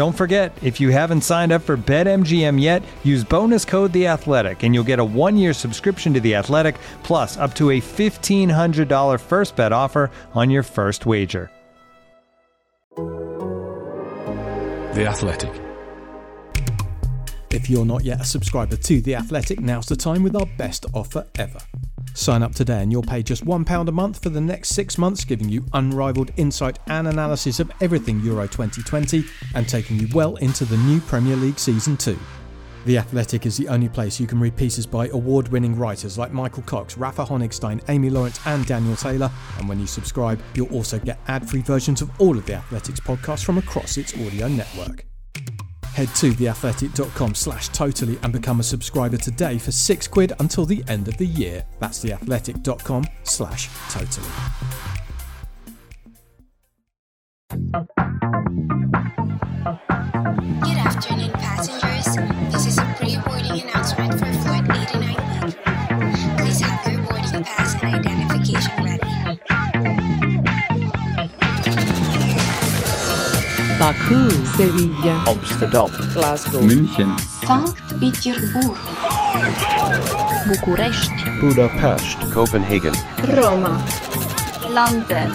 Don't forget, if you haven't signed up for BetMGM yet, use bonus code The Athletic, and you'll get a one-year subscription to The Athletic, plus up to a fifteen hundred dollar first bet offer on your first wager. The Athletic. If you're not yet a subscriber to The Athletic, now's the time with our best offer ever. Sign up today and you'll pay just £1 a month for the next six months, giving you unrivaled insight and analysis of everything Euro 2020 and taking you well into the new Premier League Season 2. The Athletic is the only place you can read pieces by award winning writers like Michael Cox, Rafa Honigstein, Amy Lawrence, and Daniel Taylor. And when you subscribe, you'll also get ad free versions of all of The Athletic's podcasts from across its audio network. Head to theathletic.com slash totally and become a subscriber today for six quid until the end of the year. That's theathletic.com slash totally. Good afternoon, passengers. Baku, Sevilla, Amsterdam, Glasgow, München, Sankt Petersburg. Bucharest, Budapest, Copenhagen, Roma, London.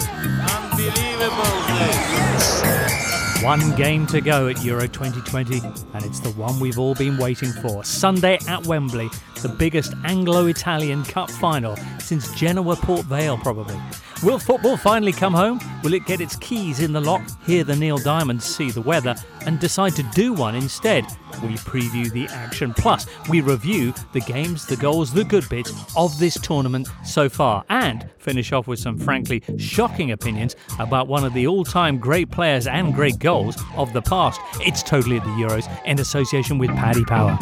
One game to go at Euro 2020, and it's the one we've all been waiting for. Sunday at Wembley, the biggest Anglo Italian Cup final since Genoa Port Vale, probably. Will football finally come home? Will it get its keys in the lock, hear the Neil Diamonds, see the weather, and decide to do one instead? We preview the action. Plus, we review the games, the goals, the good bits of this tournament so far, and finish off with some frankly shocking opinions about one of the all time great players and great goals of the past. It's totally at the Euros in association with Paddy Power.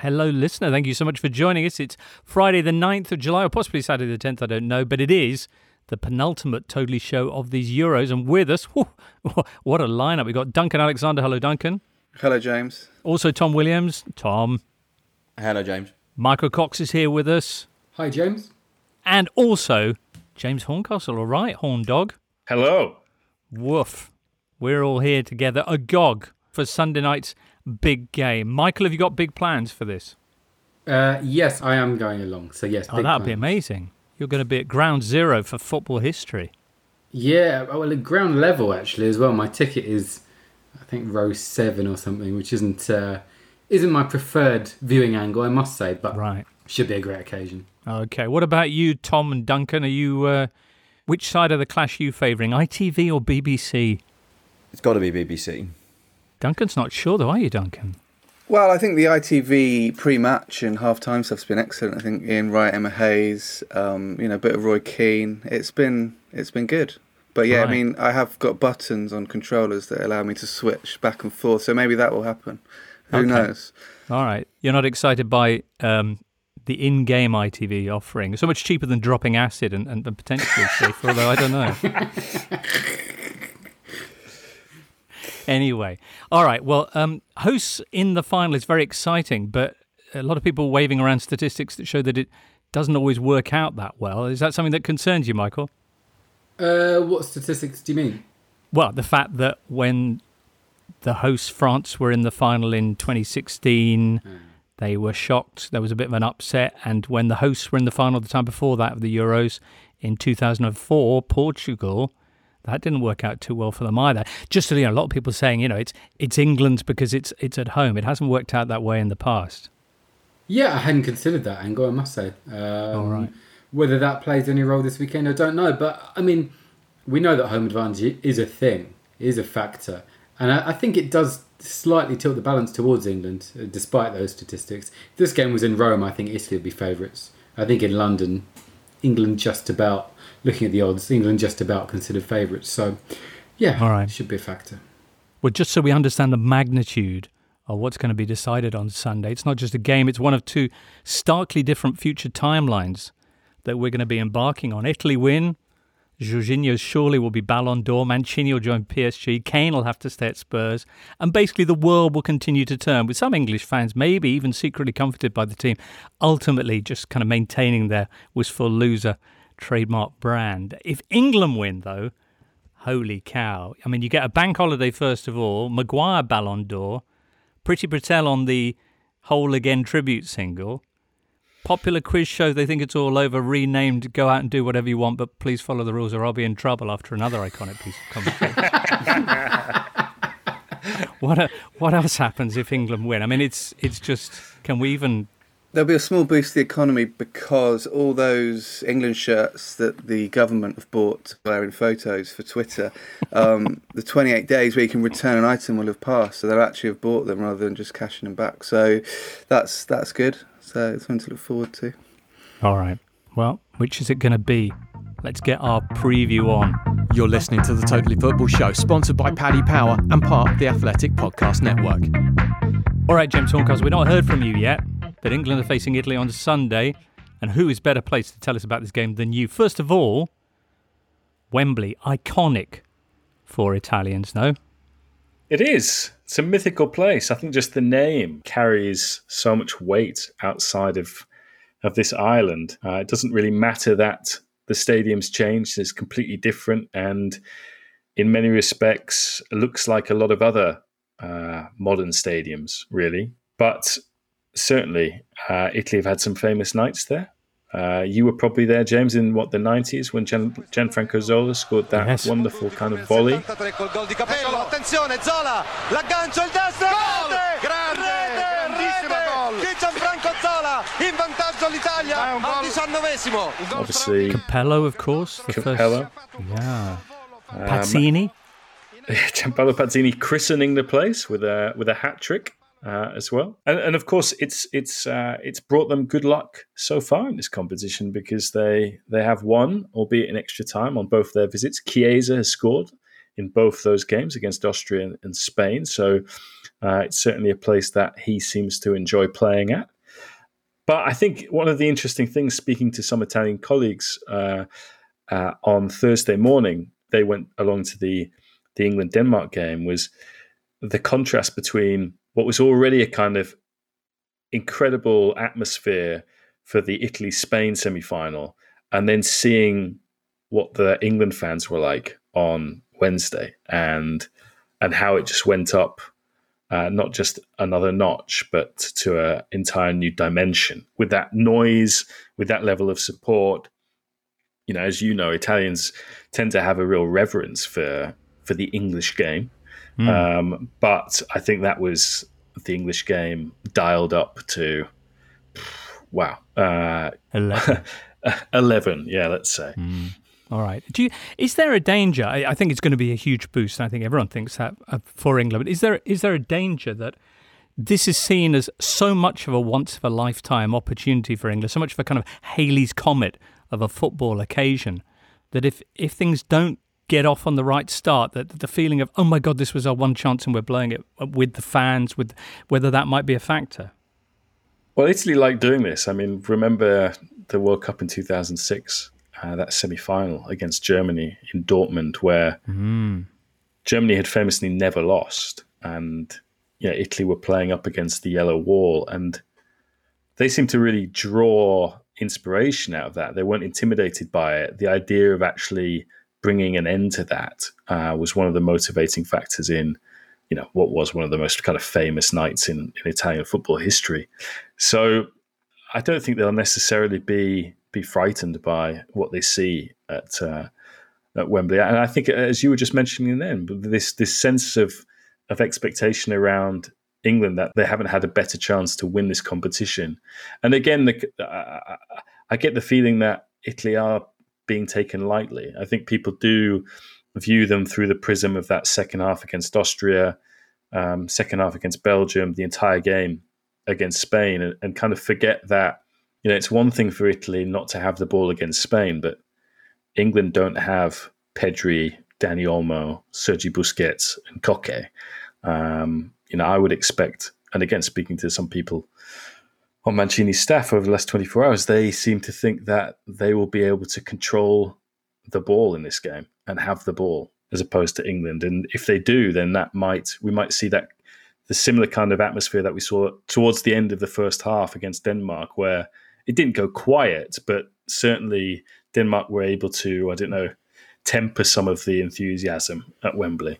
Hello, listener. Thank you so much for joining us. It's Friday, the 9th of July, or possibly Saturday, the 10th. I don't know, but it is the penultimate Totally show of these Euros. And with us, whew, what a lineup. We've got Duncan Alexander. Hello, Duncan. Hello, James. Also, Tom Williams. Tom. Hello, James. Michael Cox is here with us. Hi, James. And also, James Horncastle. All right, Horn Dog. Hello. Woof. We're all here together, agog for Sunday night's big game. Michael, have you got big plans for this? Uh, yes, I am going along. So yes, Oh, that'd be amazing. You're going to be at ground zero for football history. Yeah, well, at ground level actually as well. My ticket is, I think, row seven or something, which isn't uh, isn't my preferred viewing angle, I must say, but Right. should be a great occasion. Okay. What about you, Tom and Duncan? Are you uh, which side of the clash are you favouring, ITV or BBC? It's got to be BBC. Duncan's not sure though, are you, Duncan? Well, I think the ITV pre-match and half-time stuff's been excellent. I think Ian Wright, Emma Hayes, um, you know, a bit of Roy Keane. It's been it's been good. But yeah, Right. I mean, I have got buttons on controllers that allow me to switch back and forth. So maybe that will happen. Who Okay. knows? All right. You're not excited by um, the in-game ITV offering? So much cheaper than dropping acid and, and potentially safer, although I don't know. anyway, all right. Well, um, hosts in the final is very exciting, but a lot of people waving around statistics that show that it doesn't always work out that well. Is that something that concerns you, Michael? Uh, what statistics do you mean? Well, the fact that when the hosts France were in the final in 2016, they were shocked. There was a bit of an upset. And when the hosts were in the final the time before that of the Euros in 2004, Portugal, that didn't work out too well for them either. Just you know, a lot of people saying, you know, it's it's England's because it's it's at home. It hasn't worked out that way in the past. Yeah, I hadn't considered that angle. I must say. Um, All right. Whether that plays any role this weekend, I don't know. But I mean, we know that home advantage is a thing, is a factor, and I, I think it does slightly tilt the balance towards England, uh, despite those statistics. If this game was in Rome, I think Italy would be favourites. I think in London, England just about looking at the odds, England just about considered favourites. So, yeah, all right, should be a factor. Well, just so we understand the magnitude of what's going to be decided on Sunday, it's not just a game; it's one of two starkly different future timelines that we're going to be embarking on. Italy win. Jorginho surely will be Ballon d'Or. Mancini will join PSG. Kane will have to stay at Spurs. And basically, the world will continue to turn, with some English fans maybe even secretly comforted by the team, ultimately just kind of maintaining their wistful loser trademark brand. If England win, though, holy cow. I mean, you get a bank holiday first of all, Maguire Ballon d'Or, Priti Patel on the Whole Again tribute single. Popular quiz show, they think it's all over, renamed Go Out and Do Whatever You Want, but please follow the rules or I'll be in trouble after another iconic piece of commentary. what, uh, what else happens if England win? I mean, it's, it's just, can we even There'll be a small boost to the economy because all those England shirts that the government have bought wearing photos for Twitter, um, the 28 days where you can return an item will have passed, so they'll actually have bought them rather than just cashing them back. So that's that's good. So it's something to look forward to. All right. Well, which is it going to be? Let's get our preview on. You're listening to the Totally Football Show, sponsored by Paddy Power and part of the Athletic Podcast Network. All right, James Horncastle, we've not heard from you yet that England are facing Italy on Sunday. And who is better placed to tell us about this game than you? First of all, Wembley, iconic for Italians, no? It is. It's a mythical place. I think just the name carries so much weight outside of of this island. Uh, it doesn't really matter that the stadium's changed; it's completely different, and in many respects, looks like a lot of other uh, modern stadiums, really. But certainly, uh, Italy have had some famous nights there. Uh, you were probably there, James, in what the 90s when Gian, Gianfranco Zola scored that yes. wonderful kind of volley. Attenzione, Zola, l'aggancio, il destro, Gianfranco Zola in vantaggio all'Italia al diciannovesimo. Obviously, Capello, of course. Capello. First, yeah. Um, Pazzini. Giampaolo Pazzini christening the place with a with a hat trick uh, as well. And, and, of course, it's it's uh, it's brought them good luck so far in this competition because they they have won, albeit in extra time, on both their visits. Chiesa has scored in both those games against Austria and, and Spain, so uh, it's certainly a place that he seems to enjoy playing at. But I think one of the interesting things, speaking to some Italian colleagues uh, uh, on Thursday morning, they went along to the the England Denmark game was the contrast between what was already a kind of incredible atmosphere for the Italy Spain semi final, and then seeing what the England fans were like on Wednesday and and how it just went up uh, not just another notch, but to an entire new dimension with that noise, with that level of support. You know, as you know, Italians tend to have a real reverence for for the English game, Mm. Um, but I think that was the English game dialed up to wow, uh, 11. 11, yeah, let's say. Mm. All right. Do you, is there a danger? I, I, think it's going to be a huge boost. I think everyone thinks that uh, for England. But is there is there a danger that this is seen as so much of a once of a lifetime opportunity for England, so much of a kind of Halley's comet of a football occasion, that if if things don't get off on the right start. That the feeling of oh my god, this was our one chance and we're blowing it with the fans, with whether that might be a factor. Well, Italy like doing this. I mean, remember the World Cup in 2006, uh, that semi final against Germany in Dortmund, where mm. Germany had famously never lost. And know, Italy were playing up against the yellow wall. And they seemed to really draw inspiration out of that. They weren't intimidated by it. The idea of actually bringing an end to that uh, was one of the motivating factors in you know what was one of the most kind of famous nights in, in Italian football history. So I don't think they'll necessarily be be frightened by what they see at uh, at Wembley. And I think, as you were just mentioning then, this this sense of of expectation around England that they haven't had a better chance to win this competition. And again, the, uh, I get the feeling that Italy are being taken lightly. I think people do view them through the prism of that second half against Austria, um, second half against Belgium, the entire game against Spain, and, and kind of forget that you know it's one thing for Italy not to have the ball against Spain, but England don't have Pedri, Dani Olmo, Sergi Busquets, and Koke. Um, you know, I would expect, and again, speaking to some people on Mancini's staff over the last 24 hours, they seem to think that they will be able to control the ball in this game and have the ball as opposed to England. And if they do, then that might we might see that the similar kind of atmosphere that we saw towards the end of the first half against Denmark, where it didn't go quiet, but certainly Denmark were able to, I don't know, temper some of the enthusiasm at Wembley.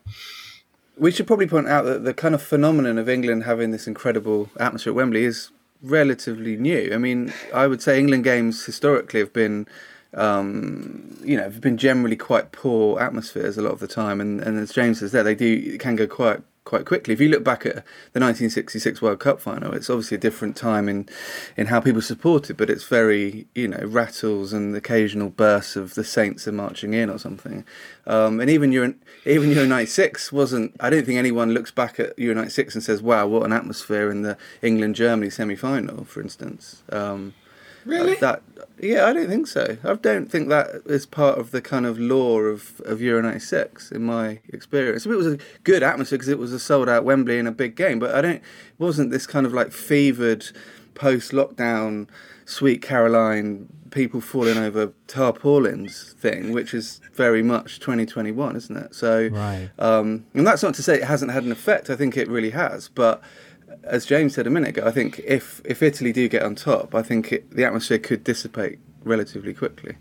We should probably point out that the kind of phenomenon of England having this incredible atmosphere at Wembley is relatively new. I mean, I would say England games historically have been, um, you know, have been generally quite poor atmospheres a lot of the time, and, and as James says there, they do can go quite quite quickly. If you look back at the 1966 World Cup final, it's obviously a different time in in how people support it, but it's very you know rattles and occasional bursts of the Saints are marching in or something. Um, and even Euro even Euro 96 wasn't. I don't think anyone looks back at Euro 96 and says, "Wow, what an atmosphere in the England Germany semi final," for instance. Um, Really? That yeah, I don't think so. I don't think that is part of the kind of lore of, of Euro '96 in my experience. it was a good atmosphere because it was a sold out Wembley in a big game, but I don't. It wasn't this kind of like fevered post lockdown, Sweet Caroline, people falling over tarpaulins thing, which is very much 2021, isn't it? So, right. um, and that's not to say it hasn't had an effect. I think it really has, but as James said a minute ago, I think if if Italy do get on top, I think it, the atmosphere could dissipate relatively quickly.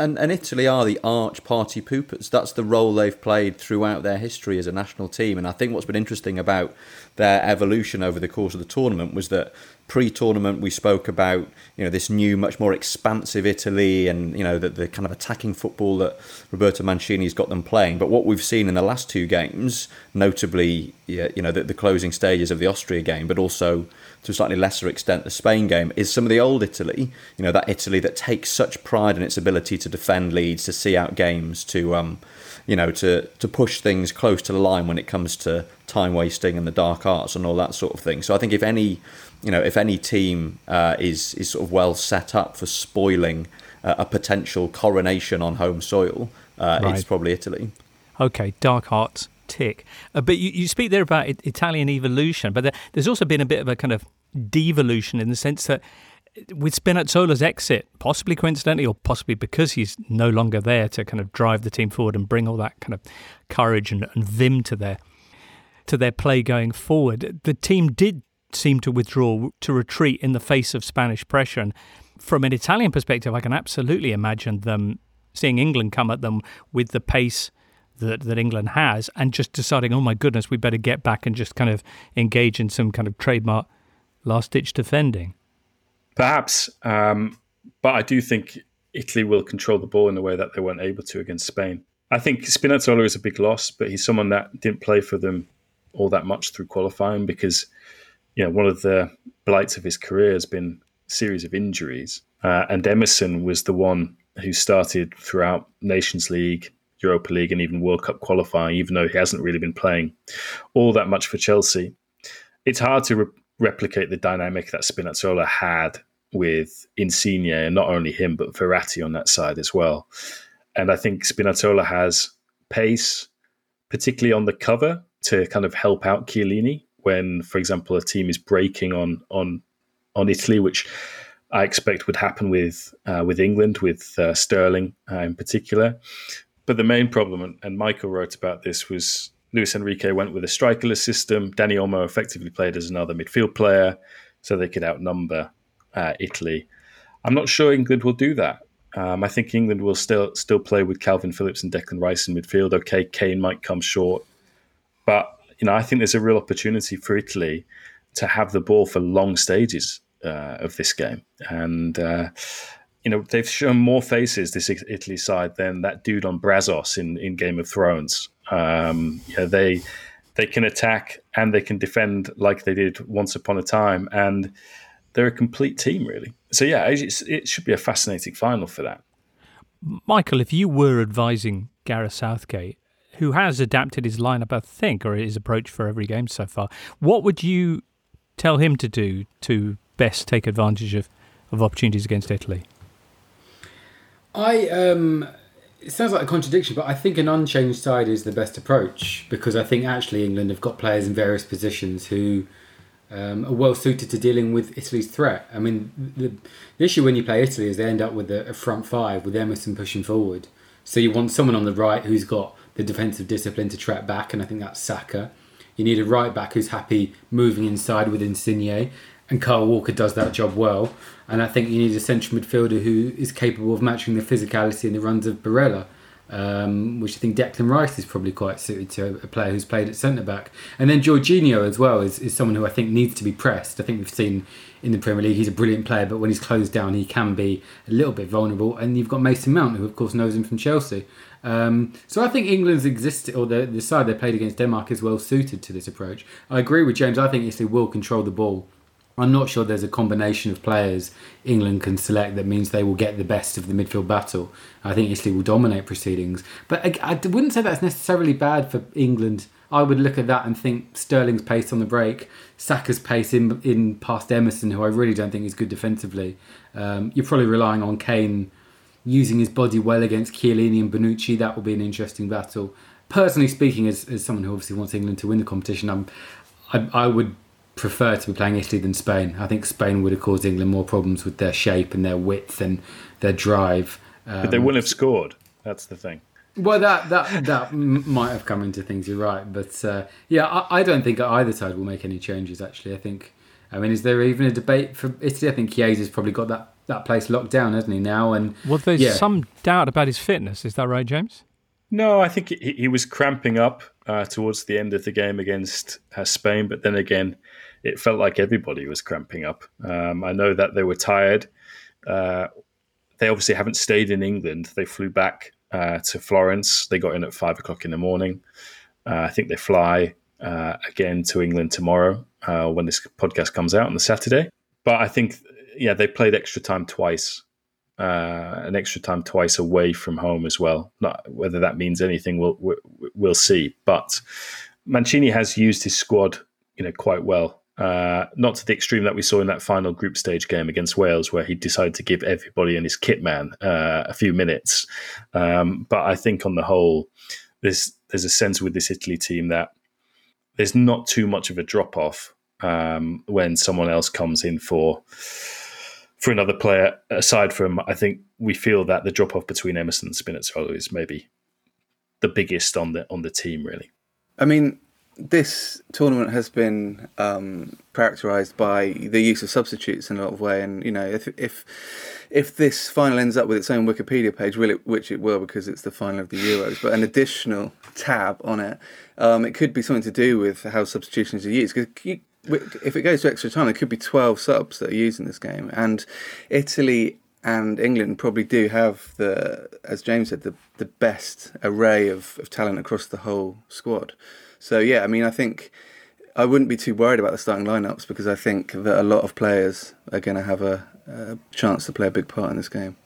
And, and Italy are the arch party poopers. That's the role they've played throughout their history as a national team. And I think what's been interesting about their evolution over the course of the tournament was that pre-tournament we spoke about you know this new much more expansive Italy and you know the, the kind of attacking football that Roberto Mancini's got them playing but what we've seen in the last two games notably you know the, the closing stages of the Austria game but also to a slightly lesser extent the Spain game is some of the old Italy you know that Italy that takes such pride in its ability to defend leads to see out games to um you know, to, to push things close to the line when it comes to time wasting and the dark arts and all that sort of thing. So I think if any, you know, if any team uh, is is sort of well set up for spoiling uh, a potential coronation on home soil, uh, right. it's probably Italy. Okay, dark arts tick. Uh, but you, you speak there about Italian evolution, but there, there's also been a bit of a kind of devolution in the sense that with Spinazzola's exit, possibly coincidentally or possibly because he's no longer there to kind of drive the team forward and bring all that kind of courage and, and vim to their to their play going forward, the team did seem to withdraw to retreat in the face of Spanish pressure. And from an Italian perspective, I can absolutely imagine them seeing England come at them with the pace that, that England has and just deciding, oh my goodness, we better get back and just kind of engage in some kind of trademark last ditch defending. Perhaps, um, but I do think Italy will control the ball in a way that they weren't able to against Spain. I think Spinazzola is a big loss, but he's someone that didn't play for them all that much through qualifying because you know one of the blights of his career has been a series of injuries, uh, and Emerson was the one who started throughout Nations League, Europa League, and even World Cup qualifying, even though he hasn't really been playing all that much for Chelsea. It's hard to re- replicate the dynamic that Spinazzola had with Insigne, and not only him, but Verratti on that side as well. And I think Spinazzola has pace, particularly on the cover, to kind of help out Chiellini when, for example, a team is breaking on on on Italy, which I expect would happen with uh, with England, with uh, Sterling uh, in particular. But the main problem, and Michael wrote about this, was Luis Enrique went with a strikerless system. Dani Olmo effectively played as another midfield player, so they could outnumber uh, Italy. I'm not sure England will do that. Um, I think England will still still play with Kalvin Phillips and Declan Rice in midfield. Okay, Kane might come short, but you know I think there's a real opportunity for Italy to have the ball for long stages uh, of this game, and uh, you know they've shown more faces this Italy side than that dude on Braavos in, in Game of Thrones. Um, they they can attack and they can defend like they did once upon a time, and they're a complete team really. So yeah, it should be a fascinating final for that. Michael, if you were advising Gareth Southgate, who has adapted his lineup, I think, or his approach for every game so far, what would you tell him to do to best take advantage of, of opportunities against Italy? I um, it sounds like a contradiction, but I think an unchanged side is the best approach because I think actually England have got players in various positions who um, are well suited to dealing with Italy's threat. I mean, the, the issue when you play Italy is they end up with a, a, front five with Emerson pushing forward. So you want someone on the right who's got the defensive discipline to track back, and I think that's Saka. You need a right back who's happy moving inside with Insigne, and Kyle Walker does that job well. And I think you need a central midfielder who is capable of matching the physicality and the runs of Barella. Um, which I think Declan Rice is probably quite suited to a player who's played at centre back. And then Jorginho as well is, is someone who I think needs to be pressed. I think we've seen in the Premier League he's a brilliant player, but when he's closed down, he can be a little bit vulnerable. And you've got Mason Mount, who of course knows him from Chelsea. Um, so I think England's exist or the, the side they played against Denmark is well suited to this approach. I agree with James. I think Italy will control the ball I'm not sure there's a combination of players England can select that means they will get the best of the midfield battle. I think Italy will dominate proceedings. But I, I wouldn't say that's necessarily bad for England. I would look at that and think Sterling's pace on the break, Saka's pace in in past Emerson, who I really don't think is good defensively. Um, you're probably relying on Kane using his body well against Chiellini and Bonucci. That will be an interesting battle. Personally speaking, as, as someone who obviously wants England to win the competition, I'm, I, I would prefer to be playing Italy than Spain. I think Spain would have caused England more problems with their shape and their width and their drive. Um, but they wouldn't have scored. That's the thing. Well, that that that might have come into things. You're right, but uh, yeah, I, I, don't think either side will make any changes. Actually, I think. I mean, is there even a debate for Italy? I think Chiesa's probably got that, that place locked down, hasn't he now? And well, there's yeah. some doubt about his fitness. Is that right, James? No, I think he, he was cramping up uh, towards the end of the game against uh, Spain, but then again, it felt like everybody was cramping up. Um, I know that they were tired. Uh, they obviously haven't stayed in England. They flew back uh, to Florence. They got in at five o'clock in the morning. Uh, I think they fly uh, again to England tomorrow uh, when this podcast comes out on the Saturday. But I think, yeah, they played extra time twice. Uh, an extra time twice away from home as well. Not whether that means anything, we'll we'll see. But Mancini has used his squad, you know, quite well. Uh, not to the extreme that we saw in that final group stage game against Wales, where he decided to give everybody and his kit man uh, a few minutes. Um, but I think on the whole, there's there's a sense with this Italy team that there's not too much of a drop off um, when someone else comes in for for another player. Aside from, I think we feel that the drop off between Emerson and Spinazzola is maybe the biggest on the on the team, really. I mean, this tournament has been um, characterised by the use of substitutes in a lot of way, and you know, if if if this final ends up with its own Wikipedia page, it, which it will because it's the final of the Euros, but an additional tab on it, um, it could be something to do with how substitutions are used. Because if it goes to extra time, there could be twelve subs that are used in this game, and Italy and England probably do have the, as James said, the the best array of, of talent across the whole squad. So yeah, I mean, I think I wouldn't be too worried about the starting lineups because I think that a lot of players are going to have a, a chance to play a big part in this game.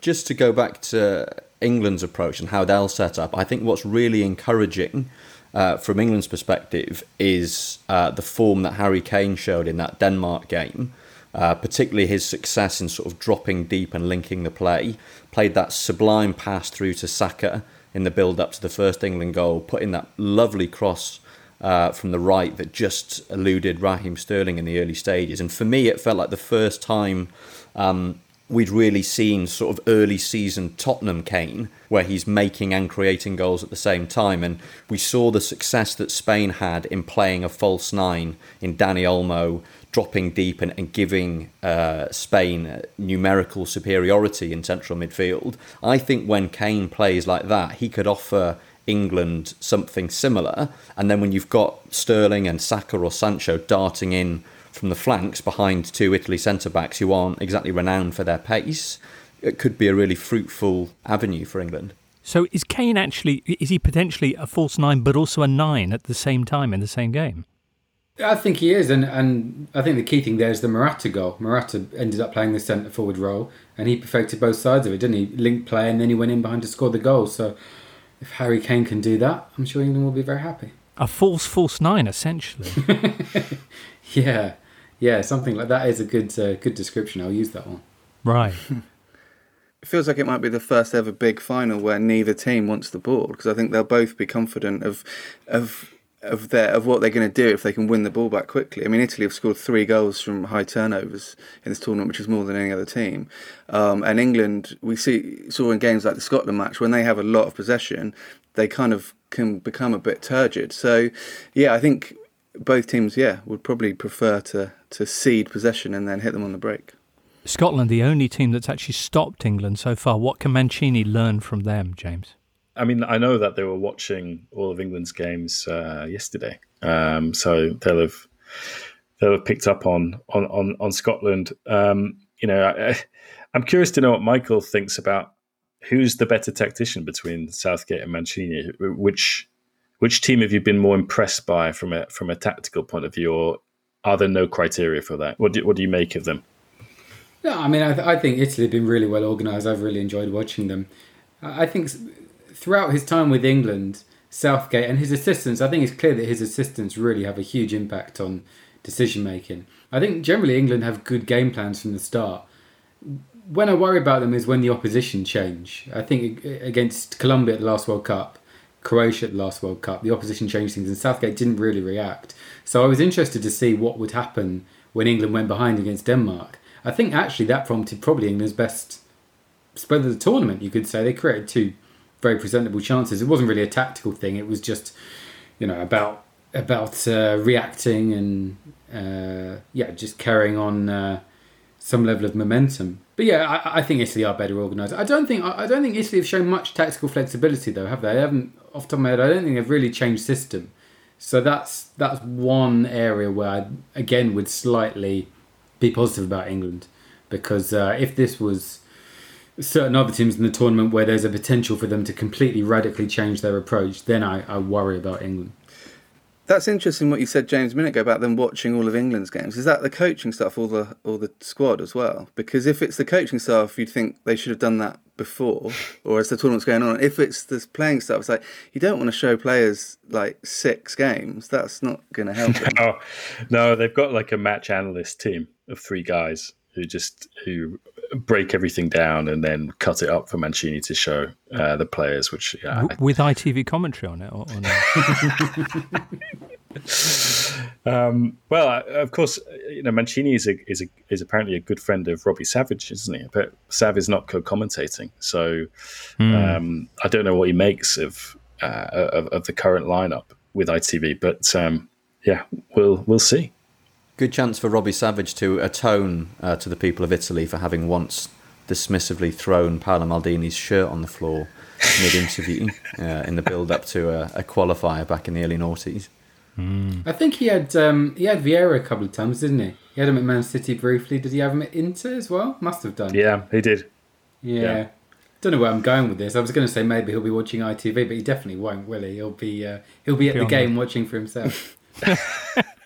Just to go back to England's approach and how they'll set up, I think what's really encouraging uh, from England's perspective is uh, the form that Harry Kane showed in that Denmark game. Uh, particularly his success in sort of dropping deep and linking the play. Played that sublime pass through to Saka in the build up to the first England goal, putting that lovely cross uh, from the right that just eluded Raheem Sterling in the early stages. And for me, it felt like the first time um, we'd really seen sort of early season Tottenham Kane, where he's making and creating goals at the same time. And we saw the success that Spain had in playing a false nine in Dani Olmo, dropping deep and, and giving uh, Spain numerical superiority in central midfield. I think when Kane plays like that, he could offer England something similar. And then when you've got Sterling and Saka or Sancho darting in from the flanks behind two Italy centre backs who aren't exactly renowned for their pace, it could be a really fruitful avenue for England. So is Kane actually is he potentially a false nine but also a nine at the same time in the same game? I think he is, and, and I think the key thing there is the Morata goal. Morata ended up playing the centre forward role, and he perfected both sides of it, didn't he? Link play, and then he went in behind to score the goal. So if Harry Kane can do that, I'm sure England will be very happy. A false false nine, essentially. yeah, yeah, something like that is a good uh, good description. I'll use that one. Right. It feels like it might be the first ever big final where neither team wants the ball because I think they'll both be confident of of of their of what they're going to do if they can win the ball back quickly. I mean, Italy have scored three goals from high turnovers in this tournament, which is more than any other team. Um, and England, we see saw in games like the Scotland match when they have a lot of possession, they kind of can become a bit turgid. So, yeah, I think both teams, yeah, would probably prefer to to cede possession and then hit them on the break. Scotland, the only team that's actually stopped England so far. What can Mancini learn from them, James? I mean, I know that they were watching all of England's games uh, yesterday, um, so they'll have they'll have picked up on on on, on Scotland. Um, you know, I, I'm curious to know what Michael thinks about who's the better tactician between Southgate and Mancini. Which which team have you been more impressed by from a from a tactical point of view, or are there no criteria for that? What do, what do you make of them? No, I mean, I, th- I think Italy have been really well organised. I've really enjoyed watching them. I think throughout his time with England, Southgate and his assistants, I think it's clear that his assistants really have a huge impact on decision making. I think generally England have good game plans from the start. When I worry about them is when the opposition change. I think against Colombia at the last World Cup, Croatia at the last World Cup, the opposition changed things and Southgate didn't really react. So I was interested to see what would happen when England went behind against Denmark. I think actually that prompted probably England's best spread of the tournament. You could say they created two very presentable chances. It wasn't really a tactical thing. It was just you know about about uh, reacting and uh, yeah, just carrying on uh, some level of momentum. But yeah, I, I, think Italy are better organised. I don't think I don't think Italy have shown much tactical flexibility though, have they? They haven't off the top of my head. I don't think they've really changed system. So that's that's one area where I again would slightly be positive about England because uh, if this was certain other teams in the tournament where there's a potential for them to completely radically change their approach, then I, I worry about England. That's interesting what you said, James, a minute ago about them watching all of England's games. Is that the coaching staff or the or the squad as well? Because if it's the coaching staff, you'd think they should have done that before, or as the tournament's going on. If it's the playing staff, it's like you don't want to show players like six games. That's not going to help. Them. no, no, they've got like a match analyst team of three guys who just who break everything down and then cut it up for Mancini to show uh, the players, which yeah, with ITV commentary on it. Or, or no? um, well, of course, you know Mancini is a, is a, is apparently a good friend of Robbie Savage, isn't he? But Sav is not co-commentating, so mm. um, I don't know what he makes of, uh, of, of the current lineup with ITV. But um, yeah, we'll we'll see. Good chance for Robbie Savage to atone uh, to the people of Italy for having once dismissively thrown Paolo Maldini's shirt on the floor mid interview uh, in the build up to a, a, qualifier back in the early noughties. Mm. I think he had um, he had Vieira a couple of times, didn't he? He had him at Man City briefly. Did he have him at Inter as well? Must have done. Yeah, he did. Yeah. yeah. Don't know where I'm going with this. I was going to say maybe he'll be watching ITV, but he definitely won't, will he? He'll be uh, he'll be at the game watching for himself.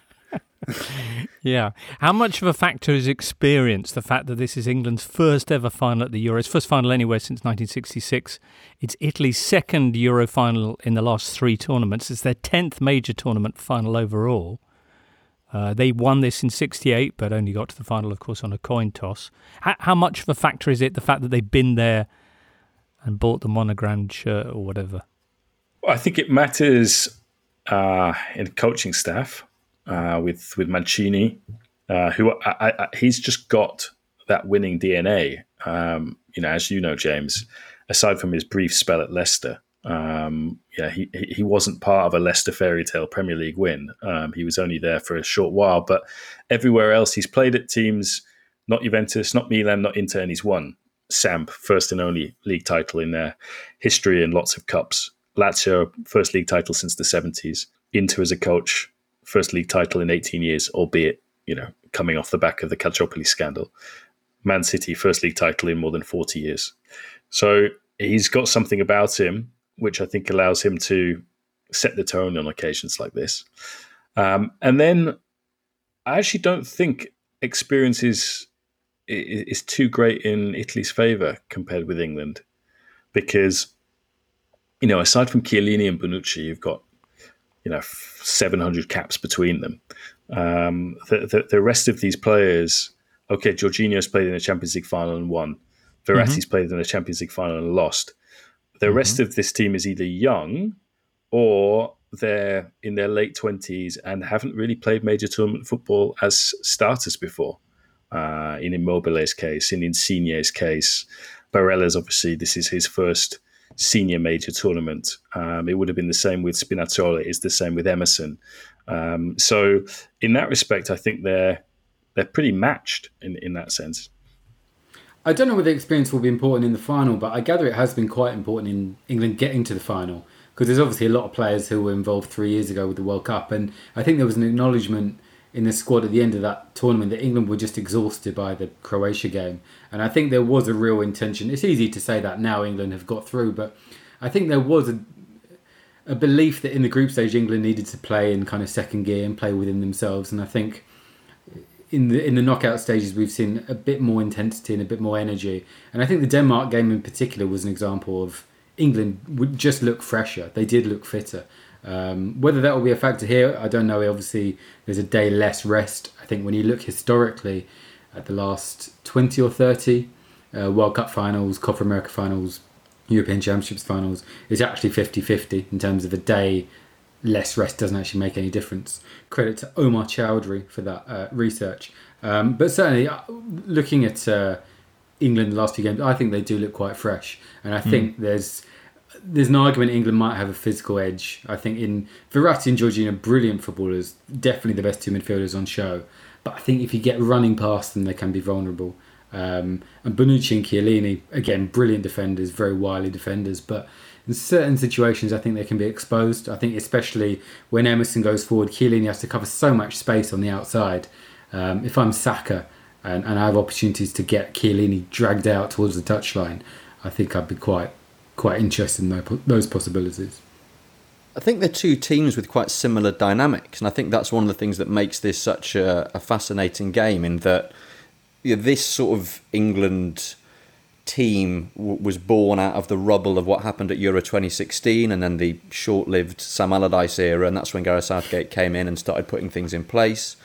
yeah. How much of a factor is experience? The fact that this is England's first ever final at the Euros, first final anywhere since 1966. It's Italy's second Euro final in the last three tournaments. It's their 10th major tournament final overall. Uh, they won this in 68, but only got to the final, of course, on a coin toss. How, much of a factor is it, the fact that they've been there and bought the monogrammed shirt or whatever? Well, I think it matters uh, in coaching staff uh, with with Mancini, uh, who I, I, he's just got that winning DNA. Um, you know, as you know, James, aside from his brief spell at Leicester, um, yeah, he he wasn't part of a Leicester fairy tale Premier League win. Um, he was only there for a short while, but everywhere else he's played at teams, not Juventus, not Milan, not Inter, and he's won. Samp, first and only league title in their history and lots of cups. Lazio, first league title since the 70s. Inter as a coach, first league title in 18 years, albeit you know, coming off the back of the Calciopoli scandal. Man City first league title in more than 40 years. So he's got something about him which I think allows him to set the tone on occasions like this. Um, and then I actually don't think experience is is too great in Italy's favour compared with England, because you know aside from Chiellini and Bonucci, you've got you know 700 caps between them. Um, the, the, the rest of these players, okay, Jorginho's played in a Champions League final and won. Verratti's mm-hmm. played in a Champions League final and lost. The mm-hmm. rest of this team is either young or they're in their late 20s and haven't really played major tournament football as starters before. Uh, in Immobile's case, in Insigne's case, Barella's obviously this is his first senior major tournament. Um, it would have been the same with Spinazzola. It's the same with Emerson. Um, so in that respect, I think they're they're pretty matched in in that sense. I don't know whether experience will be important in the final, but I gather it has been quite important in England getting to the final because there's obviously a lot of players who were involved three years ago with the World Cup, and I think there was an acknowledgement in the squad at the end of that tournament that England were just exhausted by the Croatia game, and I think there was a real intention. It's easy to say that now England have got through, but I think there was a a belief that in the group stage England needed to play in kind of second gear and play within themselves, and I think in the in the knockout stages we've seen a bit more intensity and a bit more energy. And I think the Denmark game in particular was an example of England would just look fresher. They did look fitter. Um, whether that will be a factor here, I don't know. Obviously, there's a day less rest. I think when you look historically at the last 20 or 30 uh, World Cup finals, Copa America finals, European Championships finals, it's actually 50 50 in terms of a day less rest doesn't actually make any difference. Credit to Omar Chaudhuri for that uh, research. Um, but certainly, uh, looking at uh, England the last few games, I think they do look quite fresh, and I think mm. there's there's an argument England might have a physical edge. I think in Verratti and Jorginho, brilliant footballers, definitely the best two midfielders on show. But I think if you get running past them, they can be vulnerable. Um, and Bonucci and Chiellini, again, brilliant defenders, very wily defenders, but in certain situations, I think they can be exposed. I think especially when Emerson goes forward, Chiellini has to cover so much space on the outside. Um, if I'm Saka and, and I have opportunities to get Chiellini dragged out towards the touchline, I think I'd be quite quite interested in those possibilities. I think they're two teams with quite similar dynamics, and I think that's one of the things that makes this such a, a fascinating game. In that you know, this sort of England team w- was born out of the rubble of what happened at Euro 2016 and then the short lived Sam Allardyce era, and that's when Gareth Southgate came in and started putting things in place.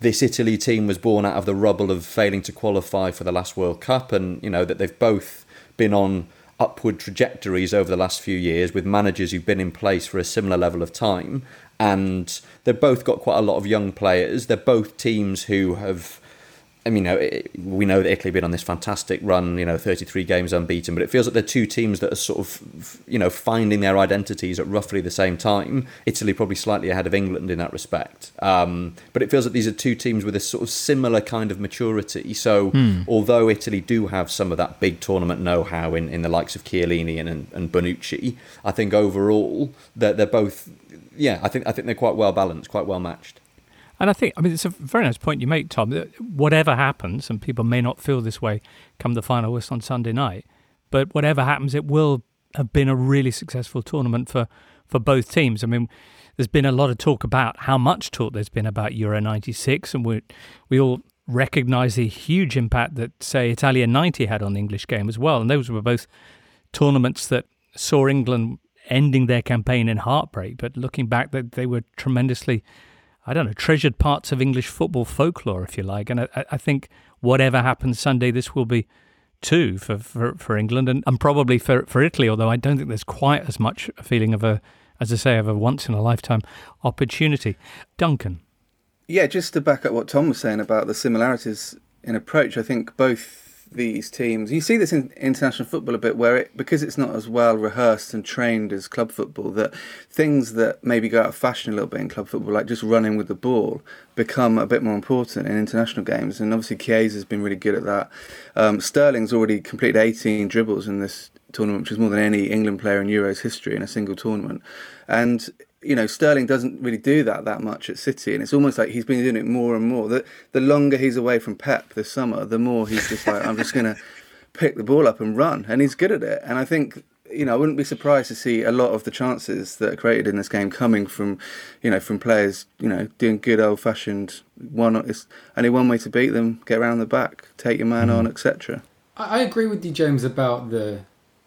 This Italy team was born out of the rubble of failing to qualify for the last World Cup, and you know that they've both been on upward trajectories over the last few years with managers who've been in place for a similar level of time. And they've both got quite a lot of young players. They're both teams who have I mean, you know, it, we know that Italy have been on this fantastic run, you know, 33 games unbeaten, but it feels like they're two teams that are sort of, you know, finding their identities at roughly the same time. Italy probably slightly ahead of England in that respect. Um, but it feels like these are two teams with a sort of similar kind of maturity. So hmm. although Italy do have some of that big tournament know-how in, in the likes of Chiellini and, and Bonucci, I think overall they're, they're both, yeah, I think I think they're quite well balanced, quite well matched. And I think, I mean, it's a very nice point you make, Tom. whatever happens, and people may not feel this way come the final list on Sunday night, but whatever happens, it will have been a really successful tournament for, for both teams. I mean, there's been a lot of talk about how much talk there's been about Euro 96, and we, we all recognise the huge impact that, say, Italia 90 had on the English game as well. And those were both tournaments that saw England ending their campaign in heartbreak, but looking back, that they were tremendously I don't know, treasured parts of English football folklore, if you like. And I, I think whatever happens Sunday, this will be too for, for, for England and, and probably for, for Italy, although I don't think there's quite as much a feeling of a, as I say, of a once in a lifetime opportunity. Duncan. Yeah, just to back up what Tom was saying about the similarities in approach, I think both these teams. You see this in international football a bit, where it because it's not as well rehearsed and trained as club football, that things that maybe go out of fashion a little bit in club football, like just running with the ball, become a bit more important in international games. And obviously, Chiesa's been really good at that. Um, Sterling's already completed 18 dribbles in this tournament, which is more than any England player in Euros history in a single tournament. And you know, Sterling doesn't really do that that much at City, and it's almost like he's been doing it more and more. The the longer he's away from Pep this summer, the more he's just like, I'm just gonna pick the ball up and run, and he's good at it. And I think you know, I wouldn't be surprised to see a lot of the chances that are created in this game coming from, you know, from players, you know, doing good old fashioned one. It's only one way to beat them: get around the back, take your man hmm. on, etc. I I agree with you, James, about the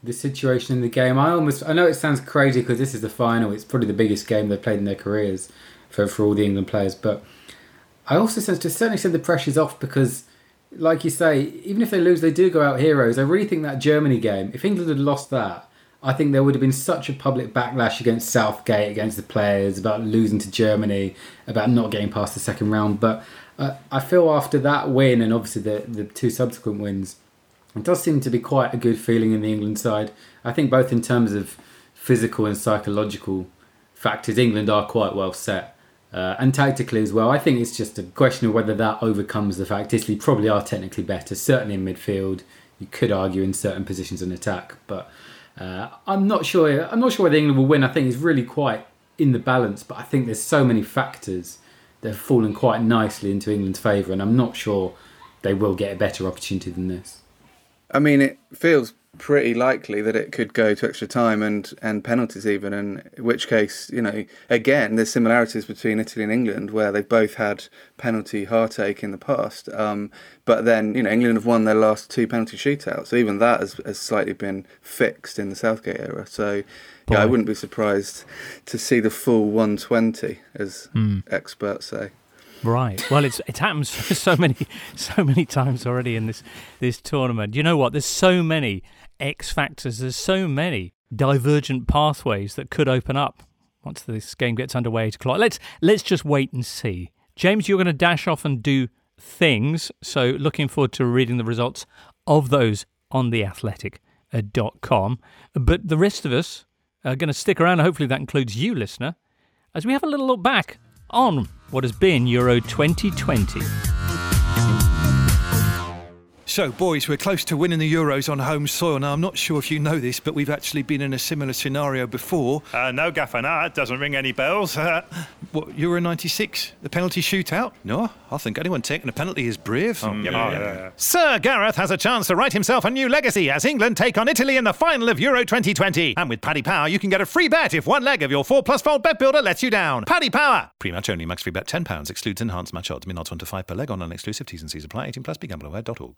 the situation in the game. I almost I know it sounds crazy because this is the final. It's probably the biggest game they've played in their careers for for all the England players. But I also sense to a certain extent the pressure's off because, like you say, even if they lose, they do go out heroes. I really think that Germany game, if England had lost that, I think there would have been such a public backlash against Southgate, against the players, about losing to Germany, about not getting past the second round. But uh, I feel after that win and obviously the the two subsequent wins it does seem to be quite a good feeling in the England side. I think both in terms of physical and psychological factors, England are quite well set. Uh, and tactically as well, I think it's just a question of whether that overcomes the fact Italy probably are technically better, certainly in midfield. You could argue in certain positions in attack, but uh, I'm not sure. I'm not sure whether England will win. I think it's really quite in the balance, but I think there's so many factors that have fallen quite nicely into England's favour, and I'm not sure they will get a better opportunity than this. I mean, it feels pretty likely that it could go to extra time and, and penalties even, and in which case, you know, again, there's similarities between Italy and England where they've both had penalty heartache in the past. Um, but then, you know, England have won their last two penalty shootouts, so even that has, has slightly been fixed in the Southgate era. So, yeah, I wouldn't be surprised to see the full 120, as Hmm. experts say. Right. Well, it's it happens so many so many times already in this this tournament. You know what? There's so many X factors. There's so many divergent pathways that could open up once this game gets underway. O'clock. Let's let's just wait and see. James, you're going to dash off and do things. So looking forward to reading the results of those on theathletic.com. Uh, but the rest of us are going to stick around. Hopefully that includes you, listener, as we have a little look back on what has been Euro 2020. So, boys, we're close to winning the Euros on home soil. Now, I'm not sure if you know this, but we've actually been in a similar scenario before. Uh, no, Gaffer, no, it doesn't ring any bells. Uh, What, Euro 96? The penalty shootout? No, I think anyone taking a penalty is brave. oh, yeah, yeah, yeah. Sir Gareth has a chance to write himself a new legacy as England take on Italy in the final of Euro 2020. And with Paddy Power, you can get a free bet if one leg of your 4 plus fold bet builder lets you down. Paddy Power! Pre-match only, max free bet £10, excludes enhanced match odds, min odds 1 to 5 per leg on non-exclusive T's and C's apply, 18 plus, begambleaware.org.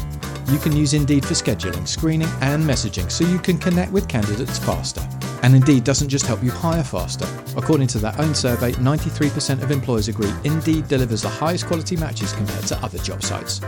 You can use Indeed for scheduling, screening, and messaging so you can connect with candidates faster. And Indeed doesn't just help you hire faster. According to their own survey, 93% of employers agree Indeed delivers the highest quality matches compared to other job sites.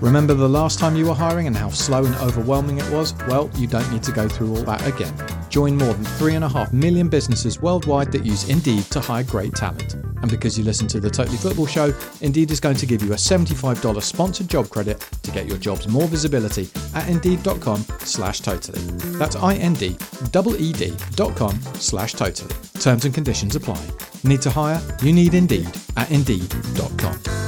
Remember the last time you were hiring and how slow and overwhelming it was? Well, you don't need to go through all that again. Join more than 3.5 million businesses worldwide that use Indeed to hire great talent. And because you listen to the Totally Football Show, Indeed is going to give you a $75 sponsored job credit to get your jobs more visibility at indeed.com slash totally. That's I-N-D-E-E-D dot com slash totally. Terms and conditions apply. Need to hire? You need Indeed at indeed.com.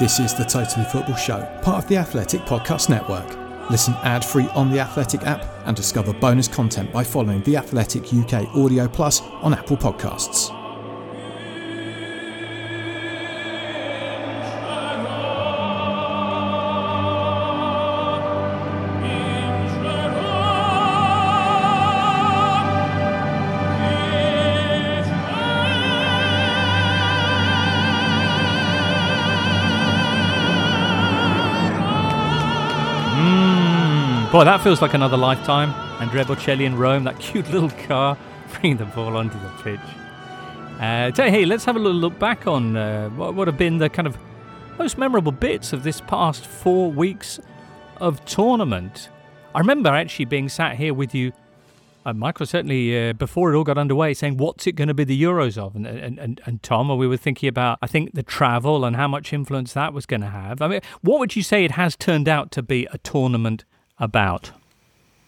This is the Totally Football Show, part of the Athletic Podcast Network. Listen ad free on the Athletic app and discover bonus content by following the Athletic UK Audio Plus on Apple Podcasts. Boy, that feels like another lifetime. Andrea Bocelli in Rome, that cute little car, bringing the ball onto the pitch. Uh, so, hey, let's have a little look back on uh, what would have been the kind of most memorable bits of this past four weeks of tournament. I remember actually being sat here with you, uh, Michael, certainly uh, before it all got underway, saying, What's it going to be the Euros of? And, and, and, and Tom, we were thinking about, I think, the travel and how much influence that was going to have. I mean, what would you say it has turned out to be a tournament about?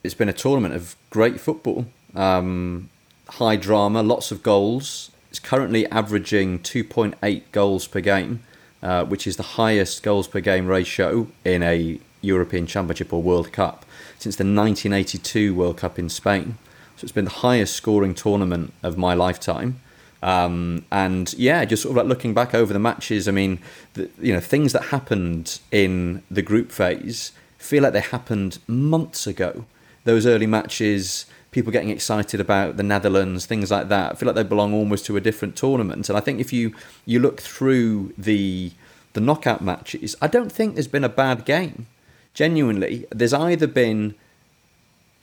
It's been a tournament of great football, um, high drama, lots of goals. It's currently averaging 2.8 goals per game, uh, which is the highest goals per game ratio in a European Championship or World Cup since the 1982 World Cup in Spain. So it's been the highest scoring tournament of my lifetime. Um, and yeah, just sort of like looking back over the matches, I mean, the, you know, things that happened in the group phase feel like they happened months ago. Those early matches, people getting excited about the Netherlands, things like that. I feel like they belong almost to a different tournament. And I think if you you look through the the knockout matches, I don't think there's been a bad game. Genuinely, there's either been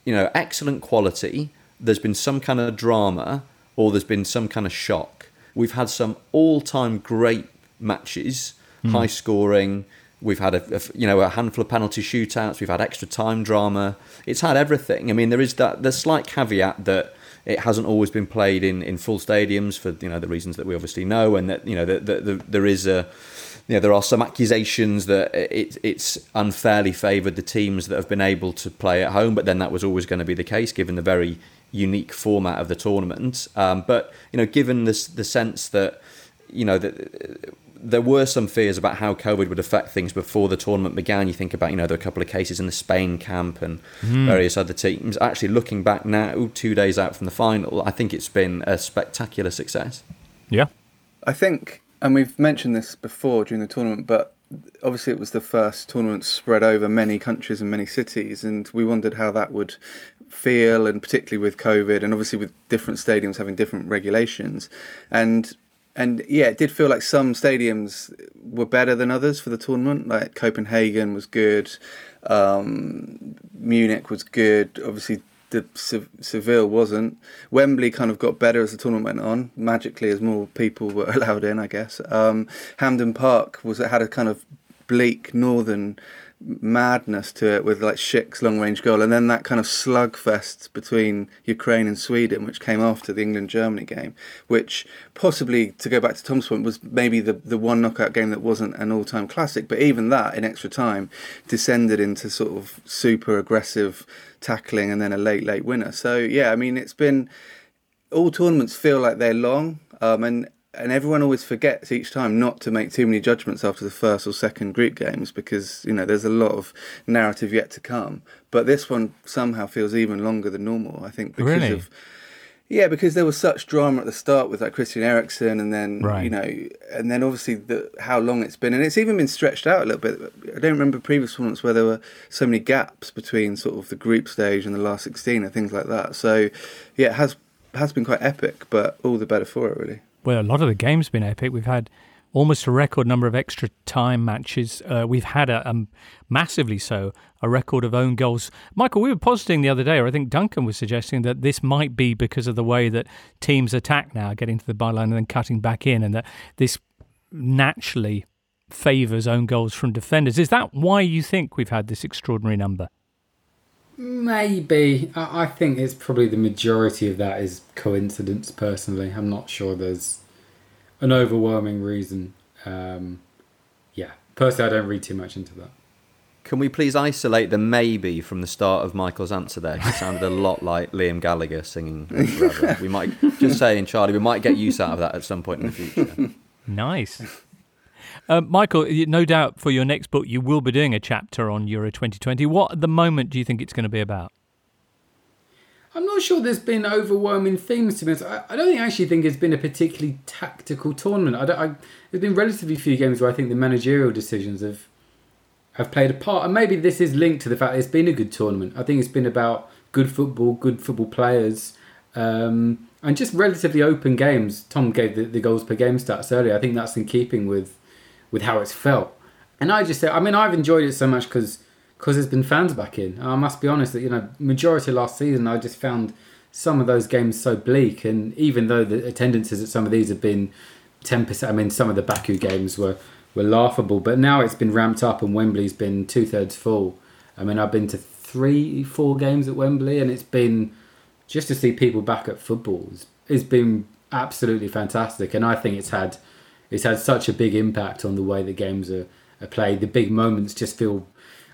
you know excellent quality, there's been some kind of drama, or there's been some kind of shock. We've had some all-time great matches, Hmm. high scoring. We've had a, a you know a handful of penalty shootouts. We've had extra time drama. It's had everything. I mean, there is that the slight caveat that it hasn't always been played in, in full stadiums for you know the reasons that we obviously know, and that you know that the, the, there is a you know there are some accusations that it, it's unfairly favoured the teams that have been able to play at home, but then that was always going to be the case given the very unique format of the tournament. Um, but you know, given this the sense that you know that there were some fears about how COVID would affect things before the tournament began. You think about, you know, there were a couple of cases in the Spain camp and Hmm. various other teams. Actually, looking back now, two days out from the final, I think it's been a spectacular success. Yeah. I think, and we've mentioned this before during the tournament, but obviously it was the first tournament spread over many countries and many cities, and we wondered how that would feel, and particularly with COVID, and obviously with different stadiums having different regulations, and and yeah, it did feel like some stadiums were better than others for the tournament. Like Copenhagen was good, um, Munich was good. Obviously, the Se- Seville wasn't. Wembley kind of got better as the tournament went on, magically as more people were allowed in, I guess. Um, Hampden Park was had a kind of bleak northern madness to it with like Schick's long range goal, and then that kind of slugfest between Ukraine and Sweden, which came after the England Germany game, which possibly, to go back to Tom's point, was maybe the, the one knockout game that wasn't an all time classic, but even that in extra time descended into sort of super aggressive tackling and then a late, late winner. So, yeah, I mean, it's been all tournaments feel like they're long, um, and and everyone always forgets each time not to make too many judgments after the first or second group games because you know there's a lot of narrative yet to come. But this one somehow feels even longer than normal. I think because Really? of yeah, because there was such drama at the start with like Christian Eriksen, and then Right. you know, and then obviously the how long it's been, and it's even been stretched out a little bit. I don't remember previous tournaments where there were so many gaps between sort of the group stage and the last sixteen and things like that. So yeah, it has has been quite epic, but all the better for it, really. Well, a lot of the games been epic. We've had almost a record number of extra time matches. Uh, we've had a um, massively so a record of own goals. Michael, we were positing the other day, or I think Duncan was suggesting that this might be because of the way that teams attack now, getting to the byline and then cutting back in, and that this naturally favours own goals from defenders. Is that why you think we've had this extraordinary number? Maybe. I, I think it's probably the majority of that is coincidence, personally. I'm not sure there's an overwhelming reason. Um, yeah. Personally, I don't read too much into that. Can we please isolate the maybe from the start of Michael's answer there? It sounded a lot like Liam Gallagher singing. We might, just saying, Charlie, we might get use out of that at some point in the future. Nice. Uh, Michael, no doubt for your next book, you will be doing a chapter on Euro 2020. What at the moment do you think it's going to be about? I'm not sure there's been overwhelming themes to honest. I, I don't think actually think it's been a particularly tactical tournament. I I, there's been relatively few games where I think the managerial decisions have have played a part, and maybe this is linked to the fact it's been a good tournament. I think it's been about good football, good football players, um, and just relatively open games. Tom gave the, the goals per game stats earlier. I think that's in keeping with with how it's felt. And I just I mean, I've enjoyed it so much because because there's been fans back in. I must be honest that you know majority last season I just found some of those games so bleak, and even though the attendances at some of these have been ten percent, I mean some of the Baku games were were laughable, but now it's been ramped up and Wembley's been two thirds full. I mean I've been to three, four games at Wembley, and it's been just to see people back at football. It's, it's been absolutely fantastic, and I think it's had it's had such a big impact on the way the games are, are played. The big moments just feel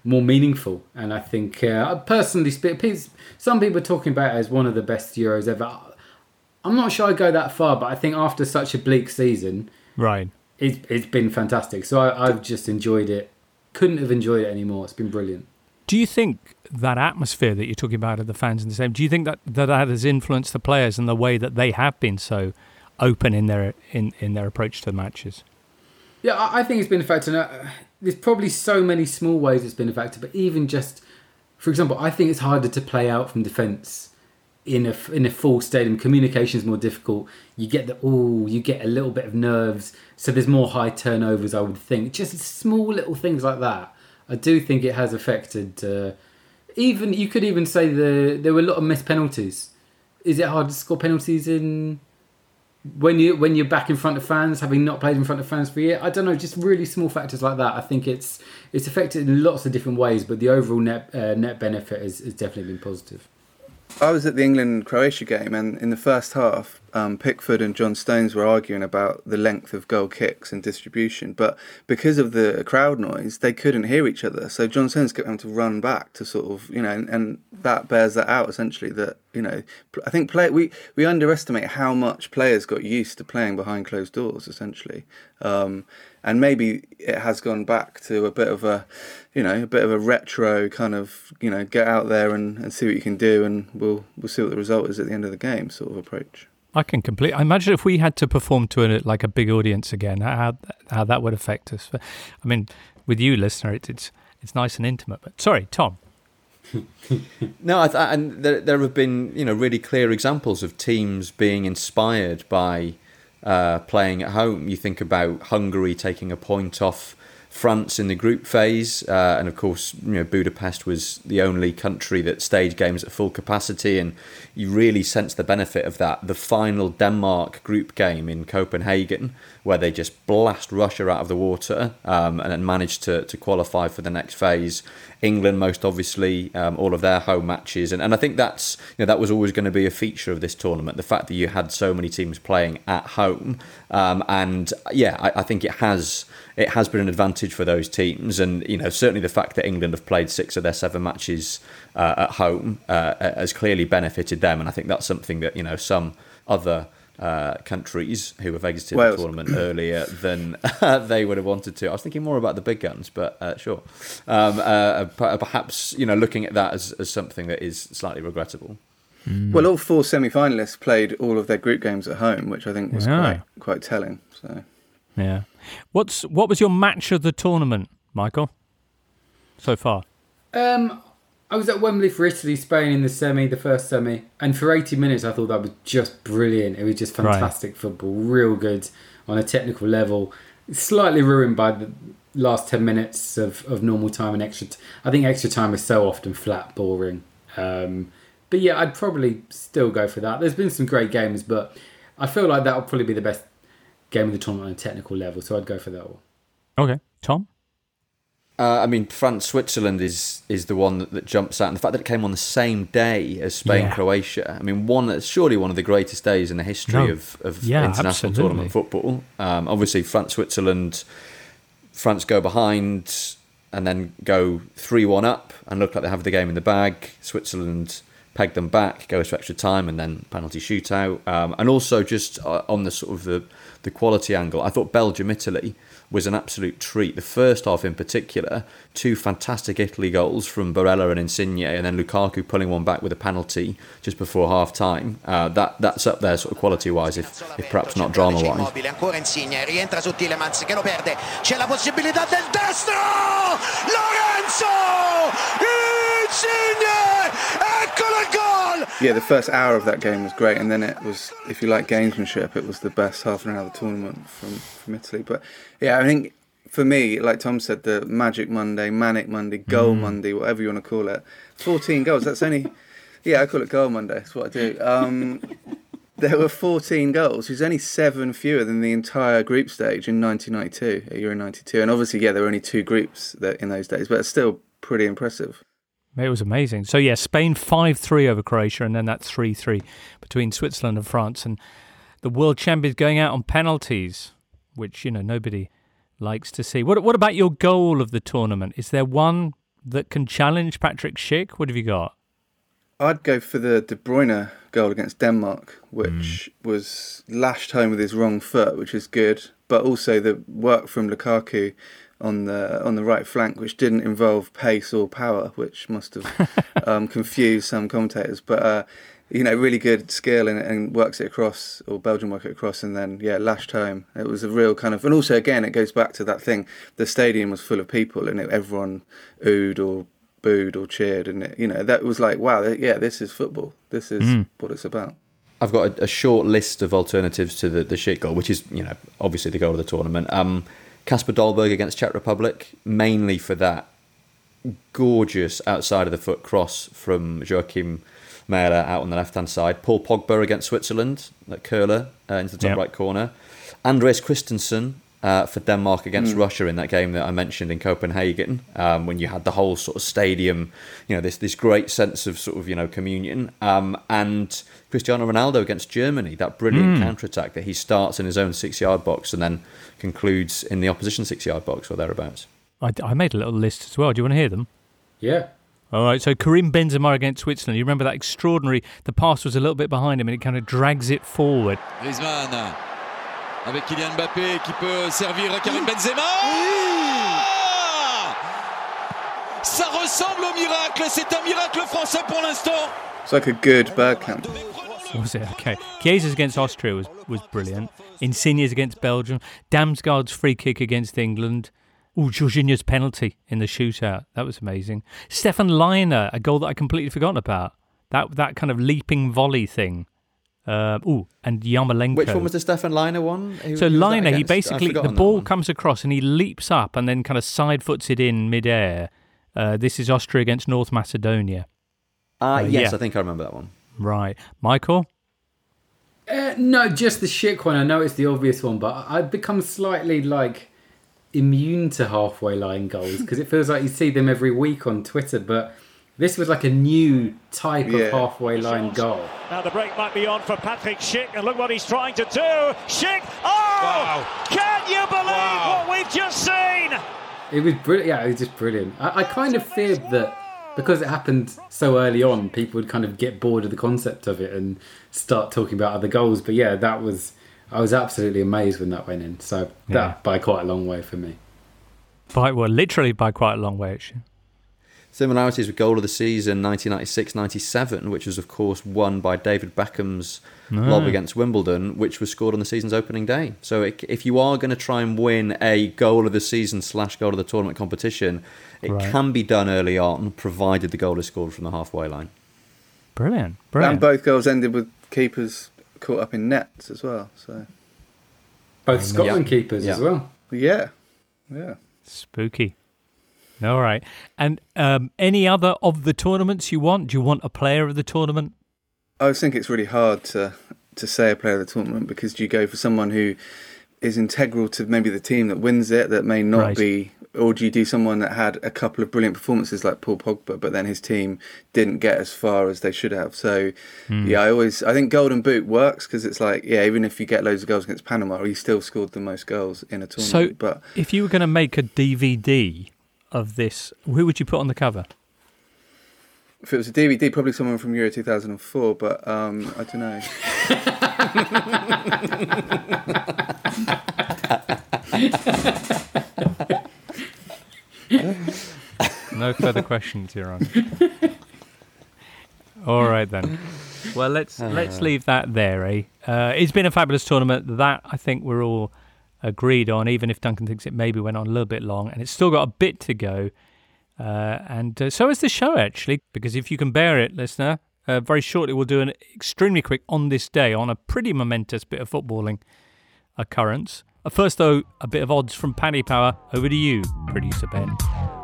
more meaningful, and I think uh, personally, some people are talking about it as one of the best Euros ever. I'm not sure I go that far, but I think after such a bleak season, right, it's it's been fantastic. So I, I've just enjoyed it. Couldn't have enjoyed it anymore. It's been brilliant. Do you think that atmosphere that you're talking about of the fans in the same? Do you think that that, that has influenced the players and the way that they have been so open in their in, in their approach to the matches? Yeah, I think it's been a factor. There's probably so many small ways it's been a factor, but even just, for example, I think it's harder to play out from defence in a in a full stadium. Communication is more difficult. You get the oh, you get a little bit of nerves, so there's more high turnovers. I would think just small little things like that. I do think it has affected. Uh, even you could even say the there were a lot of missed penalties. Is it hard to score penalties in when you when you're back in front of fans, having not played in front of fans for a year, I don't know, just really small factors like that. I think it's it's affected in lots of different ways, but the overall net uh, net benefit has, has definitely been positive. I was at the England Croatia game, and in the first half, um, Pickford and John Stones were arguing about the length of goal kicks and distribution. But because of the crowd noise, they couldn't hear each other. So John Stones kept having to run back to sort of, you know, and, and that bears that out essentially. That you know, I think play we we underestimate how much players got used to playing behind closed doors essentially. Um, and maybe it has gone back to a bit of a you know a bit of a retro kind of you know get out there and, and see what you can do and we'll we'll see what the result is at the end of the game sort of approach I can complete. I imagine if we had to perform to a, like a big audience again, how how that would affect us. I mean, with you, listener, it, it's it's nice and intimate. But sorry, Tom. no, th- and there, there have been you know really clear examples of teams being inspired by uh, playing at home. You think about Hungary taking a point off France in the group phase, uh, and of course, you know Budapest was the only country that staged games at full capacity, and you really sense the benefit of that. The final Denmark group game in Copenhagen, where they just blast Russia out of the water um, and then managed to to qualify for the next phase. England, most obviously, um, all of their home matches, and, and I think that's you know that was always going to be a feature of this tournament. The fact that you had so many teams playing at home, um, and yeah, I, I, think it has it has been an advantage for those teams, and you know certainly the fact that England have played six of their seven matches uh, at home uh, has clearly benefited them, and I think that's something that you know some other uh, countries who have exited Wales. the tournament earlier than they would have wanted to. I was thinking more about the big guns, but uh, sure. Um, uh, perhaps you know looking at that as, as something that is slightly regrettable. Mm. Well, all four semi-finalists played all of their group games at home, which I think was yeah. quite quite telling. So, yeah. What's what was your match of the tournament, Michael? So far. Um, I was at Wembley for Italy, Spain in the semi, the first semi, and for 80 minutes I thought that was just brilliant. It was just fantastic right. football, real good on a technical level. Slightly ruined by the last 10 minutes of, of normal time and extra. T- I think extra time is so often flat, boring. Um, but yeah, I'd probably still go for that. There's been some great games, but I feel like that'll probably be the best game of the tournament on a technical level, so I'd go for that one. Okay, Tom. Uh, I mean, France Switzerland is is the one that, that, jumps out, and the fact that it came on the same day as Spain yeah. Croatia. I mean, one surely one of the greatest days in the history no. of, of yeah, international absolutely. tournament football. Um, obviously, France Switzerland, France go behind and then go three one up and look like they have the game in the bag. Switzerland peg them back, go to extra time, and then penalty shootout. Um, and also just uh, on the sort of the the quality angle, I thought Belgium Italy was an absolute treat. The first half, in particular, two fantastic Italy goals from Barella and Insigne, and then Lukaku pulling one back with a penalty just before half time. Uh, that that's up there, sort of quality wise, if, if perhaps not drama wise. Insigne! Eccolo gol! Yeah, the first hour of that game was great, and then it was, if you like gamesmanship, it was the best half an hour of the tournament from, from Italy. But yeah, I think for me, like Tom said, the Magic Monday, Manic Monday, Goal Mm. Monday, whatever you want to call it. 14 goals. That's only, yeah, I call it Goal Monday. That's what I do. Um, there were 14 goals, which is only seven fewer than the entire group stage in 1992, at Euro 92. And obviously, yeah, there were only two groups that, in those days, but it's still pretty impressive. It was amazing. So yeah, Spain five three over Croatia, and then that three three between Switzerland and France, and the world champions going out on penalties, which you know nobody likes to see. What what about your goal of the tournament? Is there one that can challenge Patrick Schick? What have you got? I'd go for the De Bruyne goal against Denmark, which mm. was lashed home with his wrong foot, which is good, but also the work from Lukaku on the on the right flank, which didn't involve pace or power, which must have um, confused some commentators. But uh, you know, really good skill and, and works it across, or Belgium work it across, and then yeah, lashed home. It was a real kind of, and also again, it goes back to that thing. The stadium was full of people, and it, everyone oohed or booed or cheered, and it, you know that was like, wow, yeah, this is football. This is Mm. what it's about. I've got a, a short list of alternatives to the, the Schick goal, which is, you know, obviously the goal of the tournament. Um, Kasper Dolberg against Czech Republic, mainly for that gorgeous outside of the foot cross from Joakim Mæhle out on the left hand side. Paul Pogba against Switzerland, that curler uh, into the top Yep. right corner. Andreas Christensen uh, for Denmark against Mm. Russia in that game that I mentioned in Copenhagen, um, when you had the whole sort of stadium, you know, this this great sense of sort of you know communion, um, and Cristiano Ronaldo against Germany, that brilliant Mm. counter attack that he starts in his own six yard box and then concludes in the opposition six yard box or thereabouts. I, I made a little list as well. Do you want to hear them? Yeah. All right, so Karim Benzema against Switzerland. You remember that extraordinary? The pass was a little bit behind him, and it kind of drags it forward. Griezmann avec Kylian Mbappé qui peut servir à Karim Benzema. Ça ressemble au miracle, c'est un miracle français pour l'instant. It's like a good Bergkamp. Was oh, it okay? Chiesa's against Austria was was brilliant. Insigne's against Belgium. Damsgaard's free kick against England. Oh, Jorginho's penalty in the shootout. That was amazing. Stefan Lainer, a goal that I completely forgotten about. That that kind of leaping volley thing. Uh, oh, and Yarmolenko. Which one was the Stefan Lainer one? Who- So who Lainer, he basically the ball one. comes across and he leaps up and then kind of side foots it in midair. Uh, this is Austria against North Macedonia. Ah, Uh, yes, yeah. I think I remember that one. Right, Michael. Uh, no, just the Schick one. I know it's the obvious one, but I've become slightly like immune to halfway line goals because it feels like you see them every week on Twitter. But this was like a new type Yeah. of halfway line goal. Now the break might be on for Patrick Schick, and look what he's trying to do. Schick! Oh! Can you believe what we've just seen? It was brilliant. Yeah, it was just brilliant. I, I kind of feared that because it happened so early on, people would kind of get bored of the concept of it and start talking about other goals. But yeah, that was. I was absolutely amazed when that went in. So that Yeah. by quite a long way for me. By well, literally by quite a long way. Actually. Similarities with goal of the season 1996-97, which was of course won by David Beckham's lob Ah. against Wimbledon, which was scored on the season's opening day. So it, if you are going to try and win a goal of the season slash goal of the tournament competition, it Right. can be done early on, provided the goal is scored from the halfway line. Brilliant, brilliant. And both goals ended with keepers caught up in nets as well. So Both Scotland Yeah. keepers as well. Yeah, yeah. Spooky. All right. And um, any other of the tournaments you want? Do you want a player of the tournament? I think it's really hard to to say a player of the tournament because do you go for someone who is integral to maybe the team that wins it that may not Right. be, or do you do someone that had a couple of brilliant performances like Paul Pogba, but then his team didn't get as far as they should have? So Hmm. yeah, I always I think Golden Boot works because it's like yeah, even if you get loads of goals against Panama, you still scored the most goals in a So, tournament. but if you were going to make a DVD of this, who would you put on the cover? if it was a DVD, probably someone from Euro 2004, but um, I don't know. No further questions, Your Honour. All right then. Well, let's let's Uh. leave that there, eh? Uh, it's been a fabulous tournament. That I think we're all agreed on, even if Duncan thinks it maybe went on a little bit long, and it's still got a bit to go. Uh, and uh, so is the show actually, because if you can bear it, listener, uh, very shortly we'll do an extremely quick on this day on a pretty momentous bit of footballing occurrence. First, though, a bit of odds from Paddy Power. Over to you, producer Ben.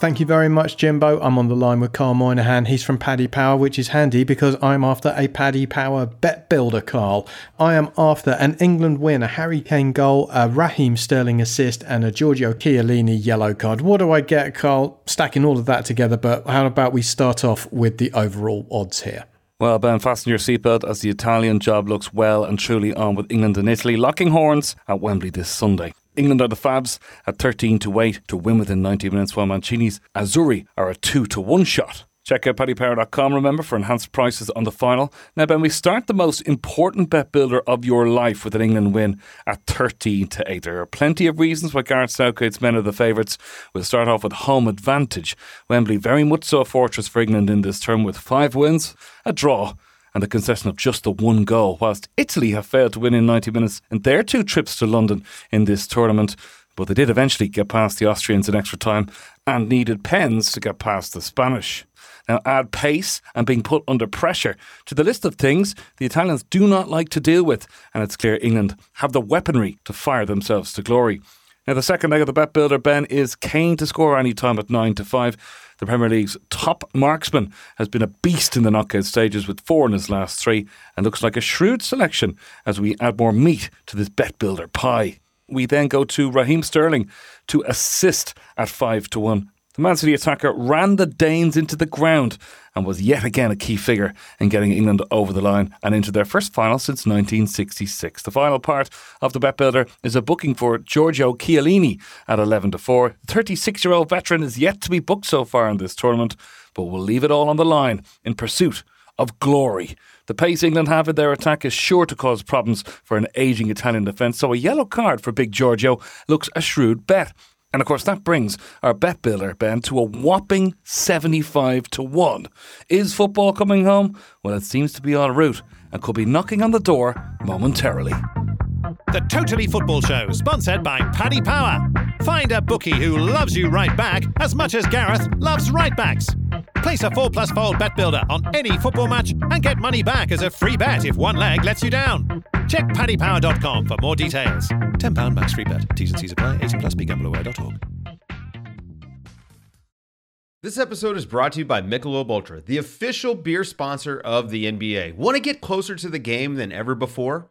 Thank you very much, Jimbo. I'm on the line with Carl Moynihan. He's from Paddy Power, which is handy because I'm after a Paddy Power bet builder, Carl. I am after an England win, a Harry Kane goal, a Raheem Sterling assist, and a Giorgio Chiellini yellow card. What do I get, Carl? Stacking all of that together, but how about we start off with the overall odds here? Well, Ben, fasten your seatbelt as the Italian job looks well and truly on with England and Italy locking horns at Wembley this Sunday. England are the Fabs at 13 to 8 to win within 90 minutes, while Mancini's Azzurri are a 2 to 1 shot. Check out paddypower.com, remember, for enhanced prices on the final. Now, Ben, we start the most important bet builder of your life with an England win at 13 to 8. There are plenty of reasons why Gareth Southgate's men are the favourites. We'll start off with home advantage. Wembley, very much so a fortress for England in this term with five wins, a draw, and the concession of just the one goal, whilst Italy have failed to win in 90 minutes in their two trips to London in this tournament. But they did eventually get past the Austrians in extra time and needed pens to get past the Spanish. Now, add pace and being put under pressure to the list of things the Italians do not like to deal with, and it's clear England have the weaponry to fire themselves to glory. Now, the second leg of the bet builder, Ben, is Kane to score any time at 9 to 5. The Premier League's top marksman has been a beast in the knockout stages with four in his last three and looks like a shrewd selection as we add more meat to this bet builder pie. We then go to Raheem Sterling to assist at 5 to 1. The Man City attacker ran the Danes into the ground and was yet again a key figure in getting England over the line and into their first final since 1966. The final part of the bet builder is a booking for Giorgio Chiellini at 11 to 4. The 36 year old veteran is yet to be booked so far in this tournament, but we'll leave it all on the line in pursuit of glory. The pace England have in their attack is sure to cause problems for an ageing Italian defence, so a yellow card for Big Giorgio looks a shrewd bet. And of course, that brings our bet builder, Ben, to a whopping 75 to 1. Is football coming home? Well, it seems to be en route and could be knocking on the door momentarily. The Totally Football Show, sponsored by Paddy Power. Find a bookie who loves you right back as much as Gareth loves right backs. Place a 4 plus fold bet builder on any football match and get money back as a free bet if one leg lets you down. Check paddypower.com for more details. £10 max free bet. T's and C's apply. 18 plus begambleaware.org. This episode is brought to you by Michelob Ultra, the official beer sponsor of the NBA. Want to get closer to the game than ever before?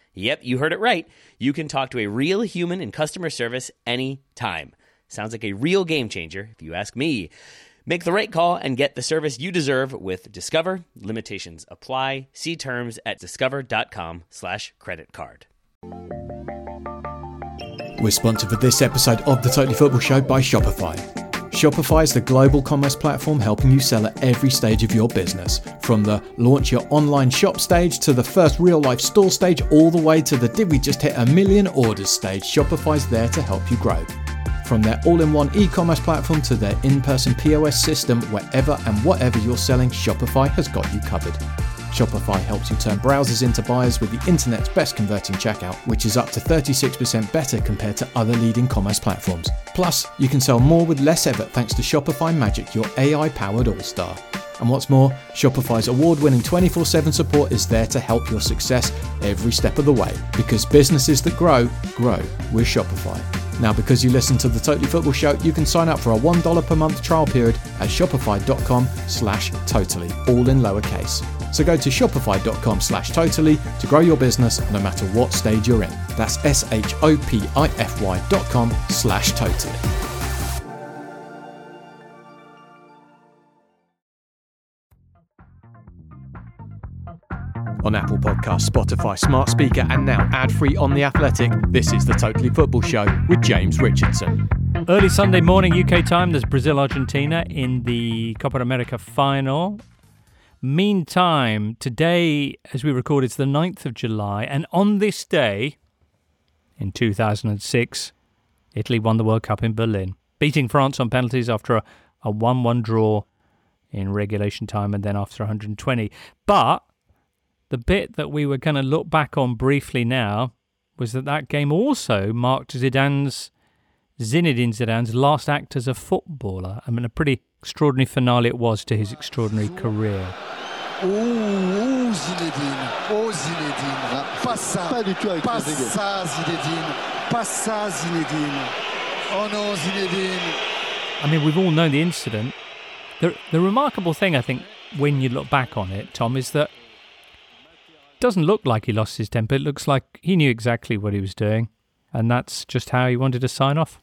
Yep, you heard it right. You can talk to a real human in customer service anytime. Sounds like a real game changer, if you ask me. Make the right call and get the service you deserve with Discover. Limitations apply. See terms at discover.com slash credit card. We're sponsored for this episode of the Totally Football Show by Shopify. Shopify is the global commerce platform helping you sell at every stage of your business. From the launch your online shop stage to the first real life store stage, all the way to the did we just hit a million orders stage, Shopify's there to help you grow. From their all in one e commerce platform to their in person POS system, wherever and whatever you're selling, Shopify has got you covered. Shopify helps you turn browsers into buyers with the internet's best converting checkout, which is up to 36% better compared to other leading commerce platforms. Plus, you can sell more with less effort thanks to Shopify Magic, your AI powered all star. And what's more, Shopify's award winning 24 7 support is there to help your success every step of the way because businesses that grow, grow with Shopify. Now, because you listen to the Totally Football Show, you can sign up for a $1 per month trial period at shopify.com slash totally, all in lowercase. So go to shopify.com slash totally to grow your business no matter what stage you're in. That's S-H-O-P-I-F-Y dot com slash totally. On Apple Podcasts, Spotify, Smart Speaker, and now ad-free on The Athletic, this is the Totally Football Show with James Richardson. Early Sunday morning UK time, there's Brazil Argentina in the Copa America final. Meantime, today, as we record, it's the 9th of July, and on this day In 2006, Italy won the World Cup in Berlin, beating France on penalties after a, a 1 1 draw in regulation time and then after 120. But the bit that we were going to look back on briefly now was that that game also marked Zidane's Zinedine Zidane's last act as a footballer. I mean, a pretty extraordinary finale it was to his extraordinary career. Oh, oh Zinedine, oh Zinedine, pas ça, pas du tout avec pas ça Zinedine, pas ça Zinedine, oh non Zinedine. I mean, we've all known the incident. The, the remarkable thing, I think, when you look back on it, Tom, is that it doesn't look like he lost his temper. It looks like he knew exactly what he was doing, and that's just how he wanted to sign off.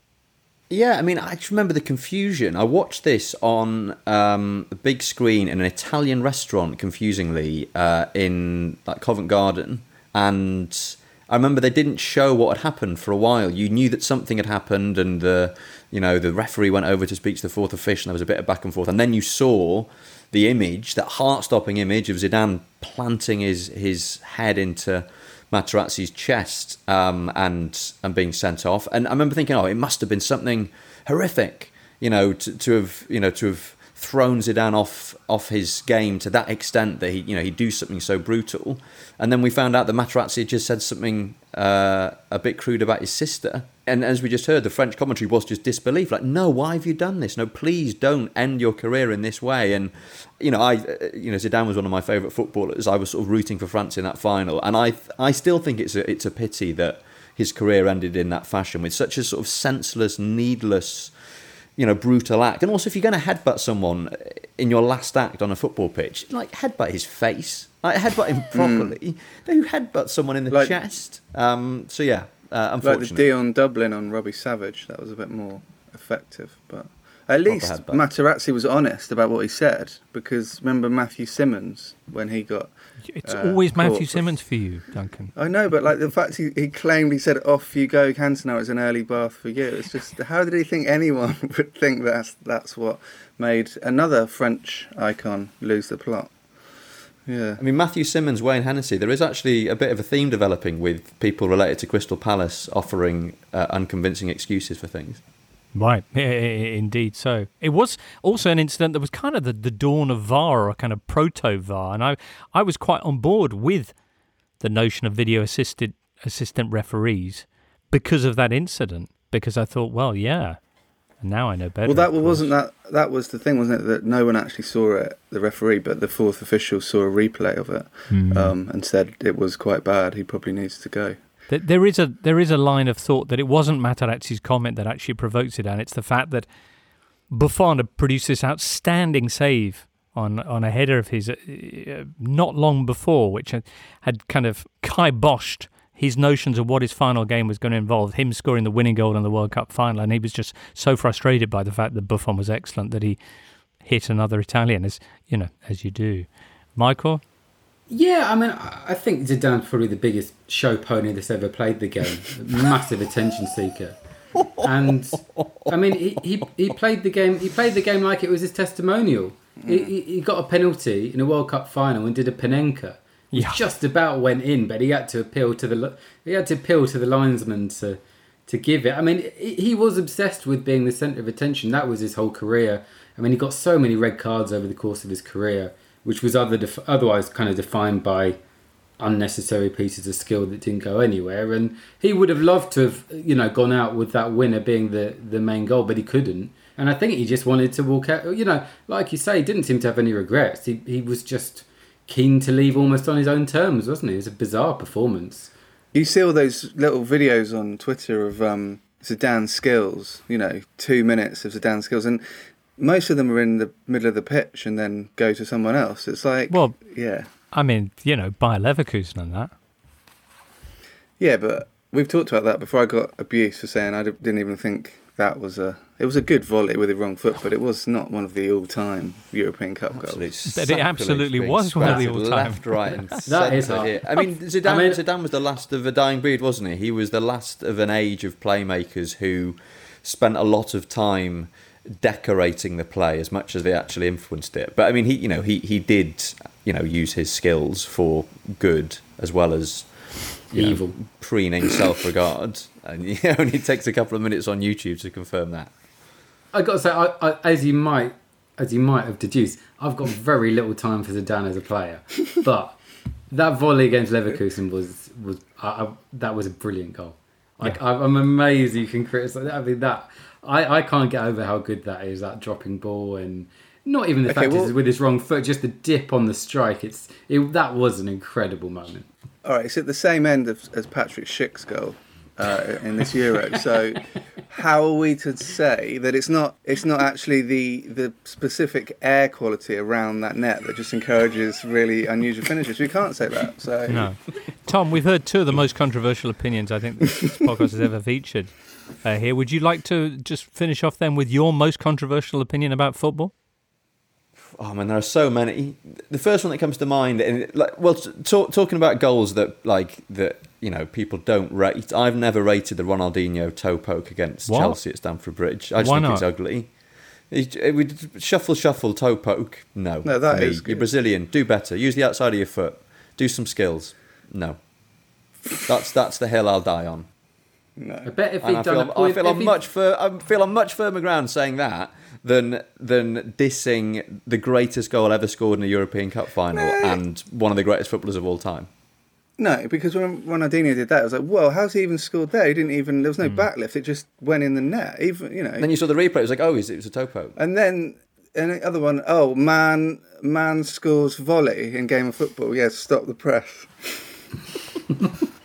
Yeah, I mean, I just remember the confusion. I watched this on um, a big screen in an Italian restaurant, confusingly, uh, in like Covent Garden, and I remember they didn't show what had happened for a while. You knew that something had happened, and the you know the referee went over to speak to the fourth official. And there was a bit of back and forth, and then you saw the image, that heart-stopping image of Zidane planting his his head into Materazzi's chest um, and and being sent off. And I remember thinking, oh, it must have been something horrific, you know, to, to have you know to have thrown Zidane off off his game to that extent that he you know he'd do something so brutal. And then we found out that Materazzi had just said something uh, a bit crude about his sister. And as we just heard, the French commentary was just disbelief. Like, no, why have you done this? No, please don't end your career in this way. And you know, I, you know, Zidane was one of my favourite footballers. I was sort of rooting for France in that final, and I, I still think it's a, it's a pity that his career ended in that fashion with such a sort of senseless, needless, you know, brutal act. And also, if you're going to headbutt someone in your last act on a football pitch, like headbutt his face, like headbutt him properly. Mm. Don't headbutt someone in the like, chest. Um, so yeah, uh, unfortunately, like the Dion Dublin on Robbie Savage, that was a bit more effective, but. At least Materazzi was honest about what he said because remember Matthew Simmons when he got. It's uh, always Matthew Simmons for you, Duncan. I know, but like the fact he, he claimed he said off you go Cantona is an early bath for you. It's just how did he think anyone would think that's that's what made another French icon lose the plot? Yeah. I mean, Matthew Simmons, Wayne Hennessey, there is actually a bit of a theme developing with people related to Crystal Palace offering uh, unconvincing excuses for things. Right, indeed. So it was also an incident that was kind of the, the dawn of VAR or kind of proto VAR, and I I was quite on board with the notion of video assisted assistant referees because of that incident. Because I thought, well, yeah, and now I know better. Well, that wasn't that. That was the thing, wasn't it? That no one actually saw it, the referee, but the fourth official saw a replay of it mm. um, and said it was quite bad. He probably needs to go. There is a there is a line of thought that it wasn't Materazzi's comment that actually provoked it, and it's the fact that Buffon produced this outstanding save on on a header of his uh, uh not long before, which had, had kind of kiboshed his notions of what his final game was going to involve, him scoring the winning goal in the World Cup final, and he was just so frustrated by the fact that Buffon was excellent that he hit another Italian, as you know, as you do. Michael. Yeah, I mean, I think Zidane's probably the biggest show pony that's ever played the game. Massive attention seeker, and I mean, he, he he played the game. He played the game like it was his testimonial. Mm. He, he got a penalty in a World Cup final and did a Panenka yeah. just about went in, but he had to appeal to the he had to appeal to the linesman to to give it. I mean, he was obsessed with being the centre of attention. That was his whole career. I mean, he got so many red cards over the course of his career, which was other def- otherwise kind of defined by unnecessary pieces of skill that didn't go anywhere. And he would have loved to have, you know, gone out with that winner being the the main goal, but he couldn't. And I think he just wanted to walk out. You know, like you say, he didn't seem to have any regrets. He he was just keen to leave almost on his own terms, wasn't he? It was a bizarre performance. You see all those little videos on Twitter of um, Zidane's skills, you know, two minutes of Zidane's skills, and most of them are in the middle of the pitch and then go to someone else. It's like, well, yeah. I mean, you know, Bayer Leverkusen and that. Yeah, but we've talked about that before. I got abuse for saying I didn't even think that was a it was a good volley with the wrong foot, but it was not one of the all-time European Cup goals. But it absolutely was one of the all-time. Left, right, and that is here. I mean, Zidane, I mean, Zidane was the last of a dying breed, wasn't he? He was the last of an age of playmakers who spent a lot of time decorating the play as much as they actually influenced it. But I mean, he, you know, he he did, you know, use his skills for good as well as you know, Evil. preening self-regard, and it only takes a couple of minutes on YouTube to confirm that. I got to say, I, I, as you might, as you might have deduced, I've got very little time for Zidane as a player, but that volley against Leverkusen was was I, I, that was a brilliant goal. Like I, I'm amazed you can criticize. I mean that I, I can't get over how good that is. That dropping ball and not even the Okay, fact well- is with his wrong foot, just the dip on the strike. It's it, that was an incredible moment. All right, it's at the same end of, as Patrick Schick's goal uh, in this Euro. So, how are we to say that it's not it's not actually the the specific air quality around that net that just encourages really unusual finishes? We can't say that. So No. Tom, we've heard two of the most controversial opinions I think this podcast has ever featured uh, here. Would you like to just finish off then with your most controversial opinion about football? Oh man, there are so many. The first one that comes to mind, and like, well, talk, talking about goals that like that you know people don't rate. I've never rated the Ronaldinho toe poke against What? Chelsea at Stamford Bridge. I just Why think it's not? ugly. It, it would shuffle, shuffle, toe poke. No, No, that for me. is You're Brazilian. Do better. Use the outside of your foot. Do some skills. No, that's that's the hill I'll die on. No. I bet if And he'd I done feel, a point, I feel on he'd- much fir- I feel on much firmer ground saying that than than dissing the greatest goal ever scored in a European Cup final and one of the greatest footballers of all time. No, because when Ronaldinho did that, I was like, "Well, how's he even scored there? He didn't even. There was no hmm. backlift. It just went in the net. Even you know." And then you saw the replay. It was like, oh, it was a topo." And then and the other one, oh man, man scores volley in game of football. Yes, stop the press.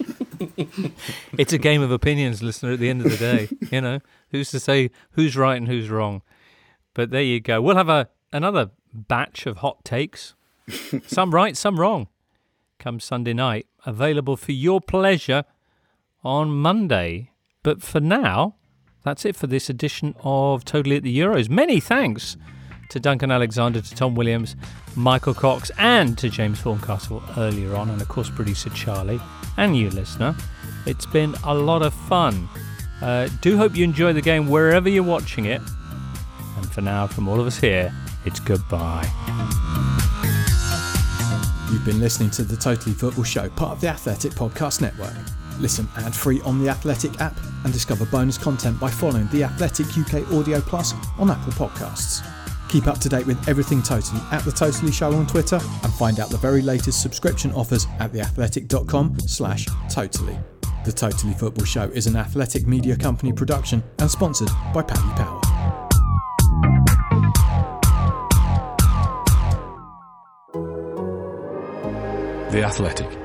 it's a game of opinions, listener. At the end of the day, you know who's to say who's right and who's wrong. But there you go. We'll have a another batch of hot takes, some right, some wrong. Come Sunday night, available for your pleasure on Monday. But for now, that's it for this edition of Totally at the Euros. Many thanks to Duncan Alexander, to Tom Williams, Michael Cox, and to James Horncastle earlier on, and of course, producer Charlie, and you, listener. It's been a lot of fun. Uh, do hope you enjoy the game wherever you're watching it. And for now, from all of us here, it's goodbye. You've been listening to the Totally Football Show, part of the Athletic Podcast Network. Listen ad free on the Athletic app and discover bonus content by following the Athletic UK Audio Plus on Apple Podcasts. Keep up to date with everything Totally at the Totally Show on Twitter and find out the very latest subscription offers at theathletic.com slash totally. The Totally Football Show is an athletic media company production and sponsored by Paddy Power. The Athletic.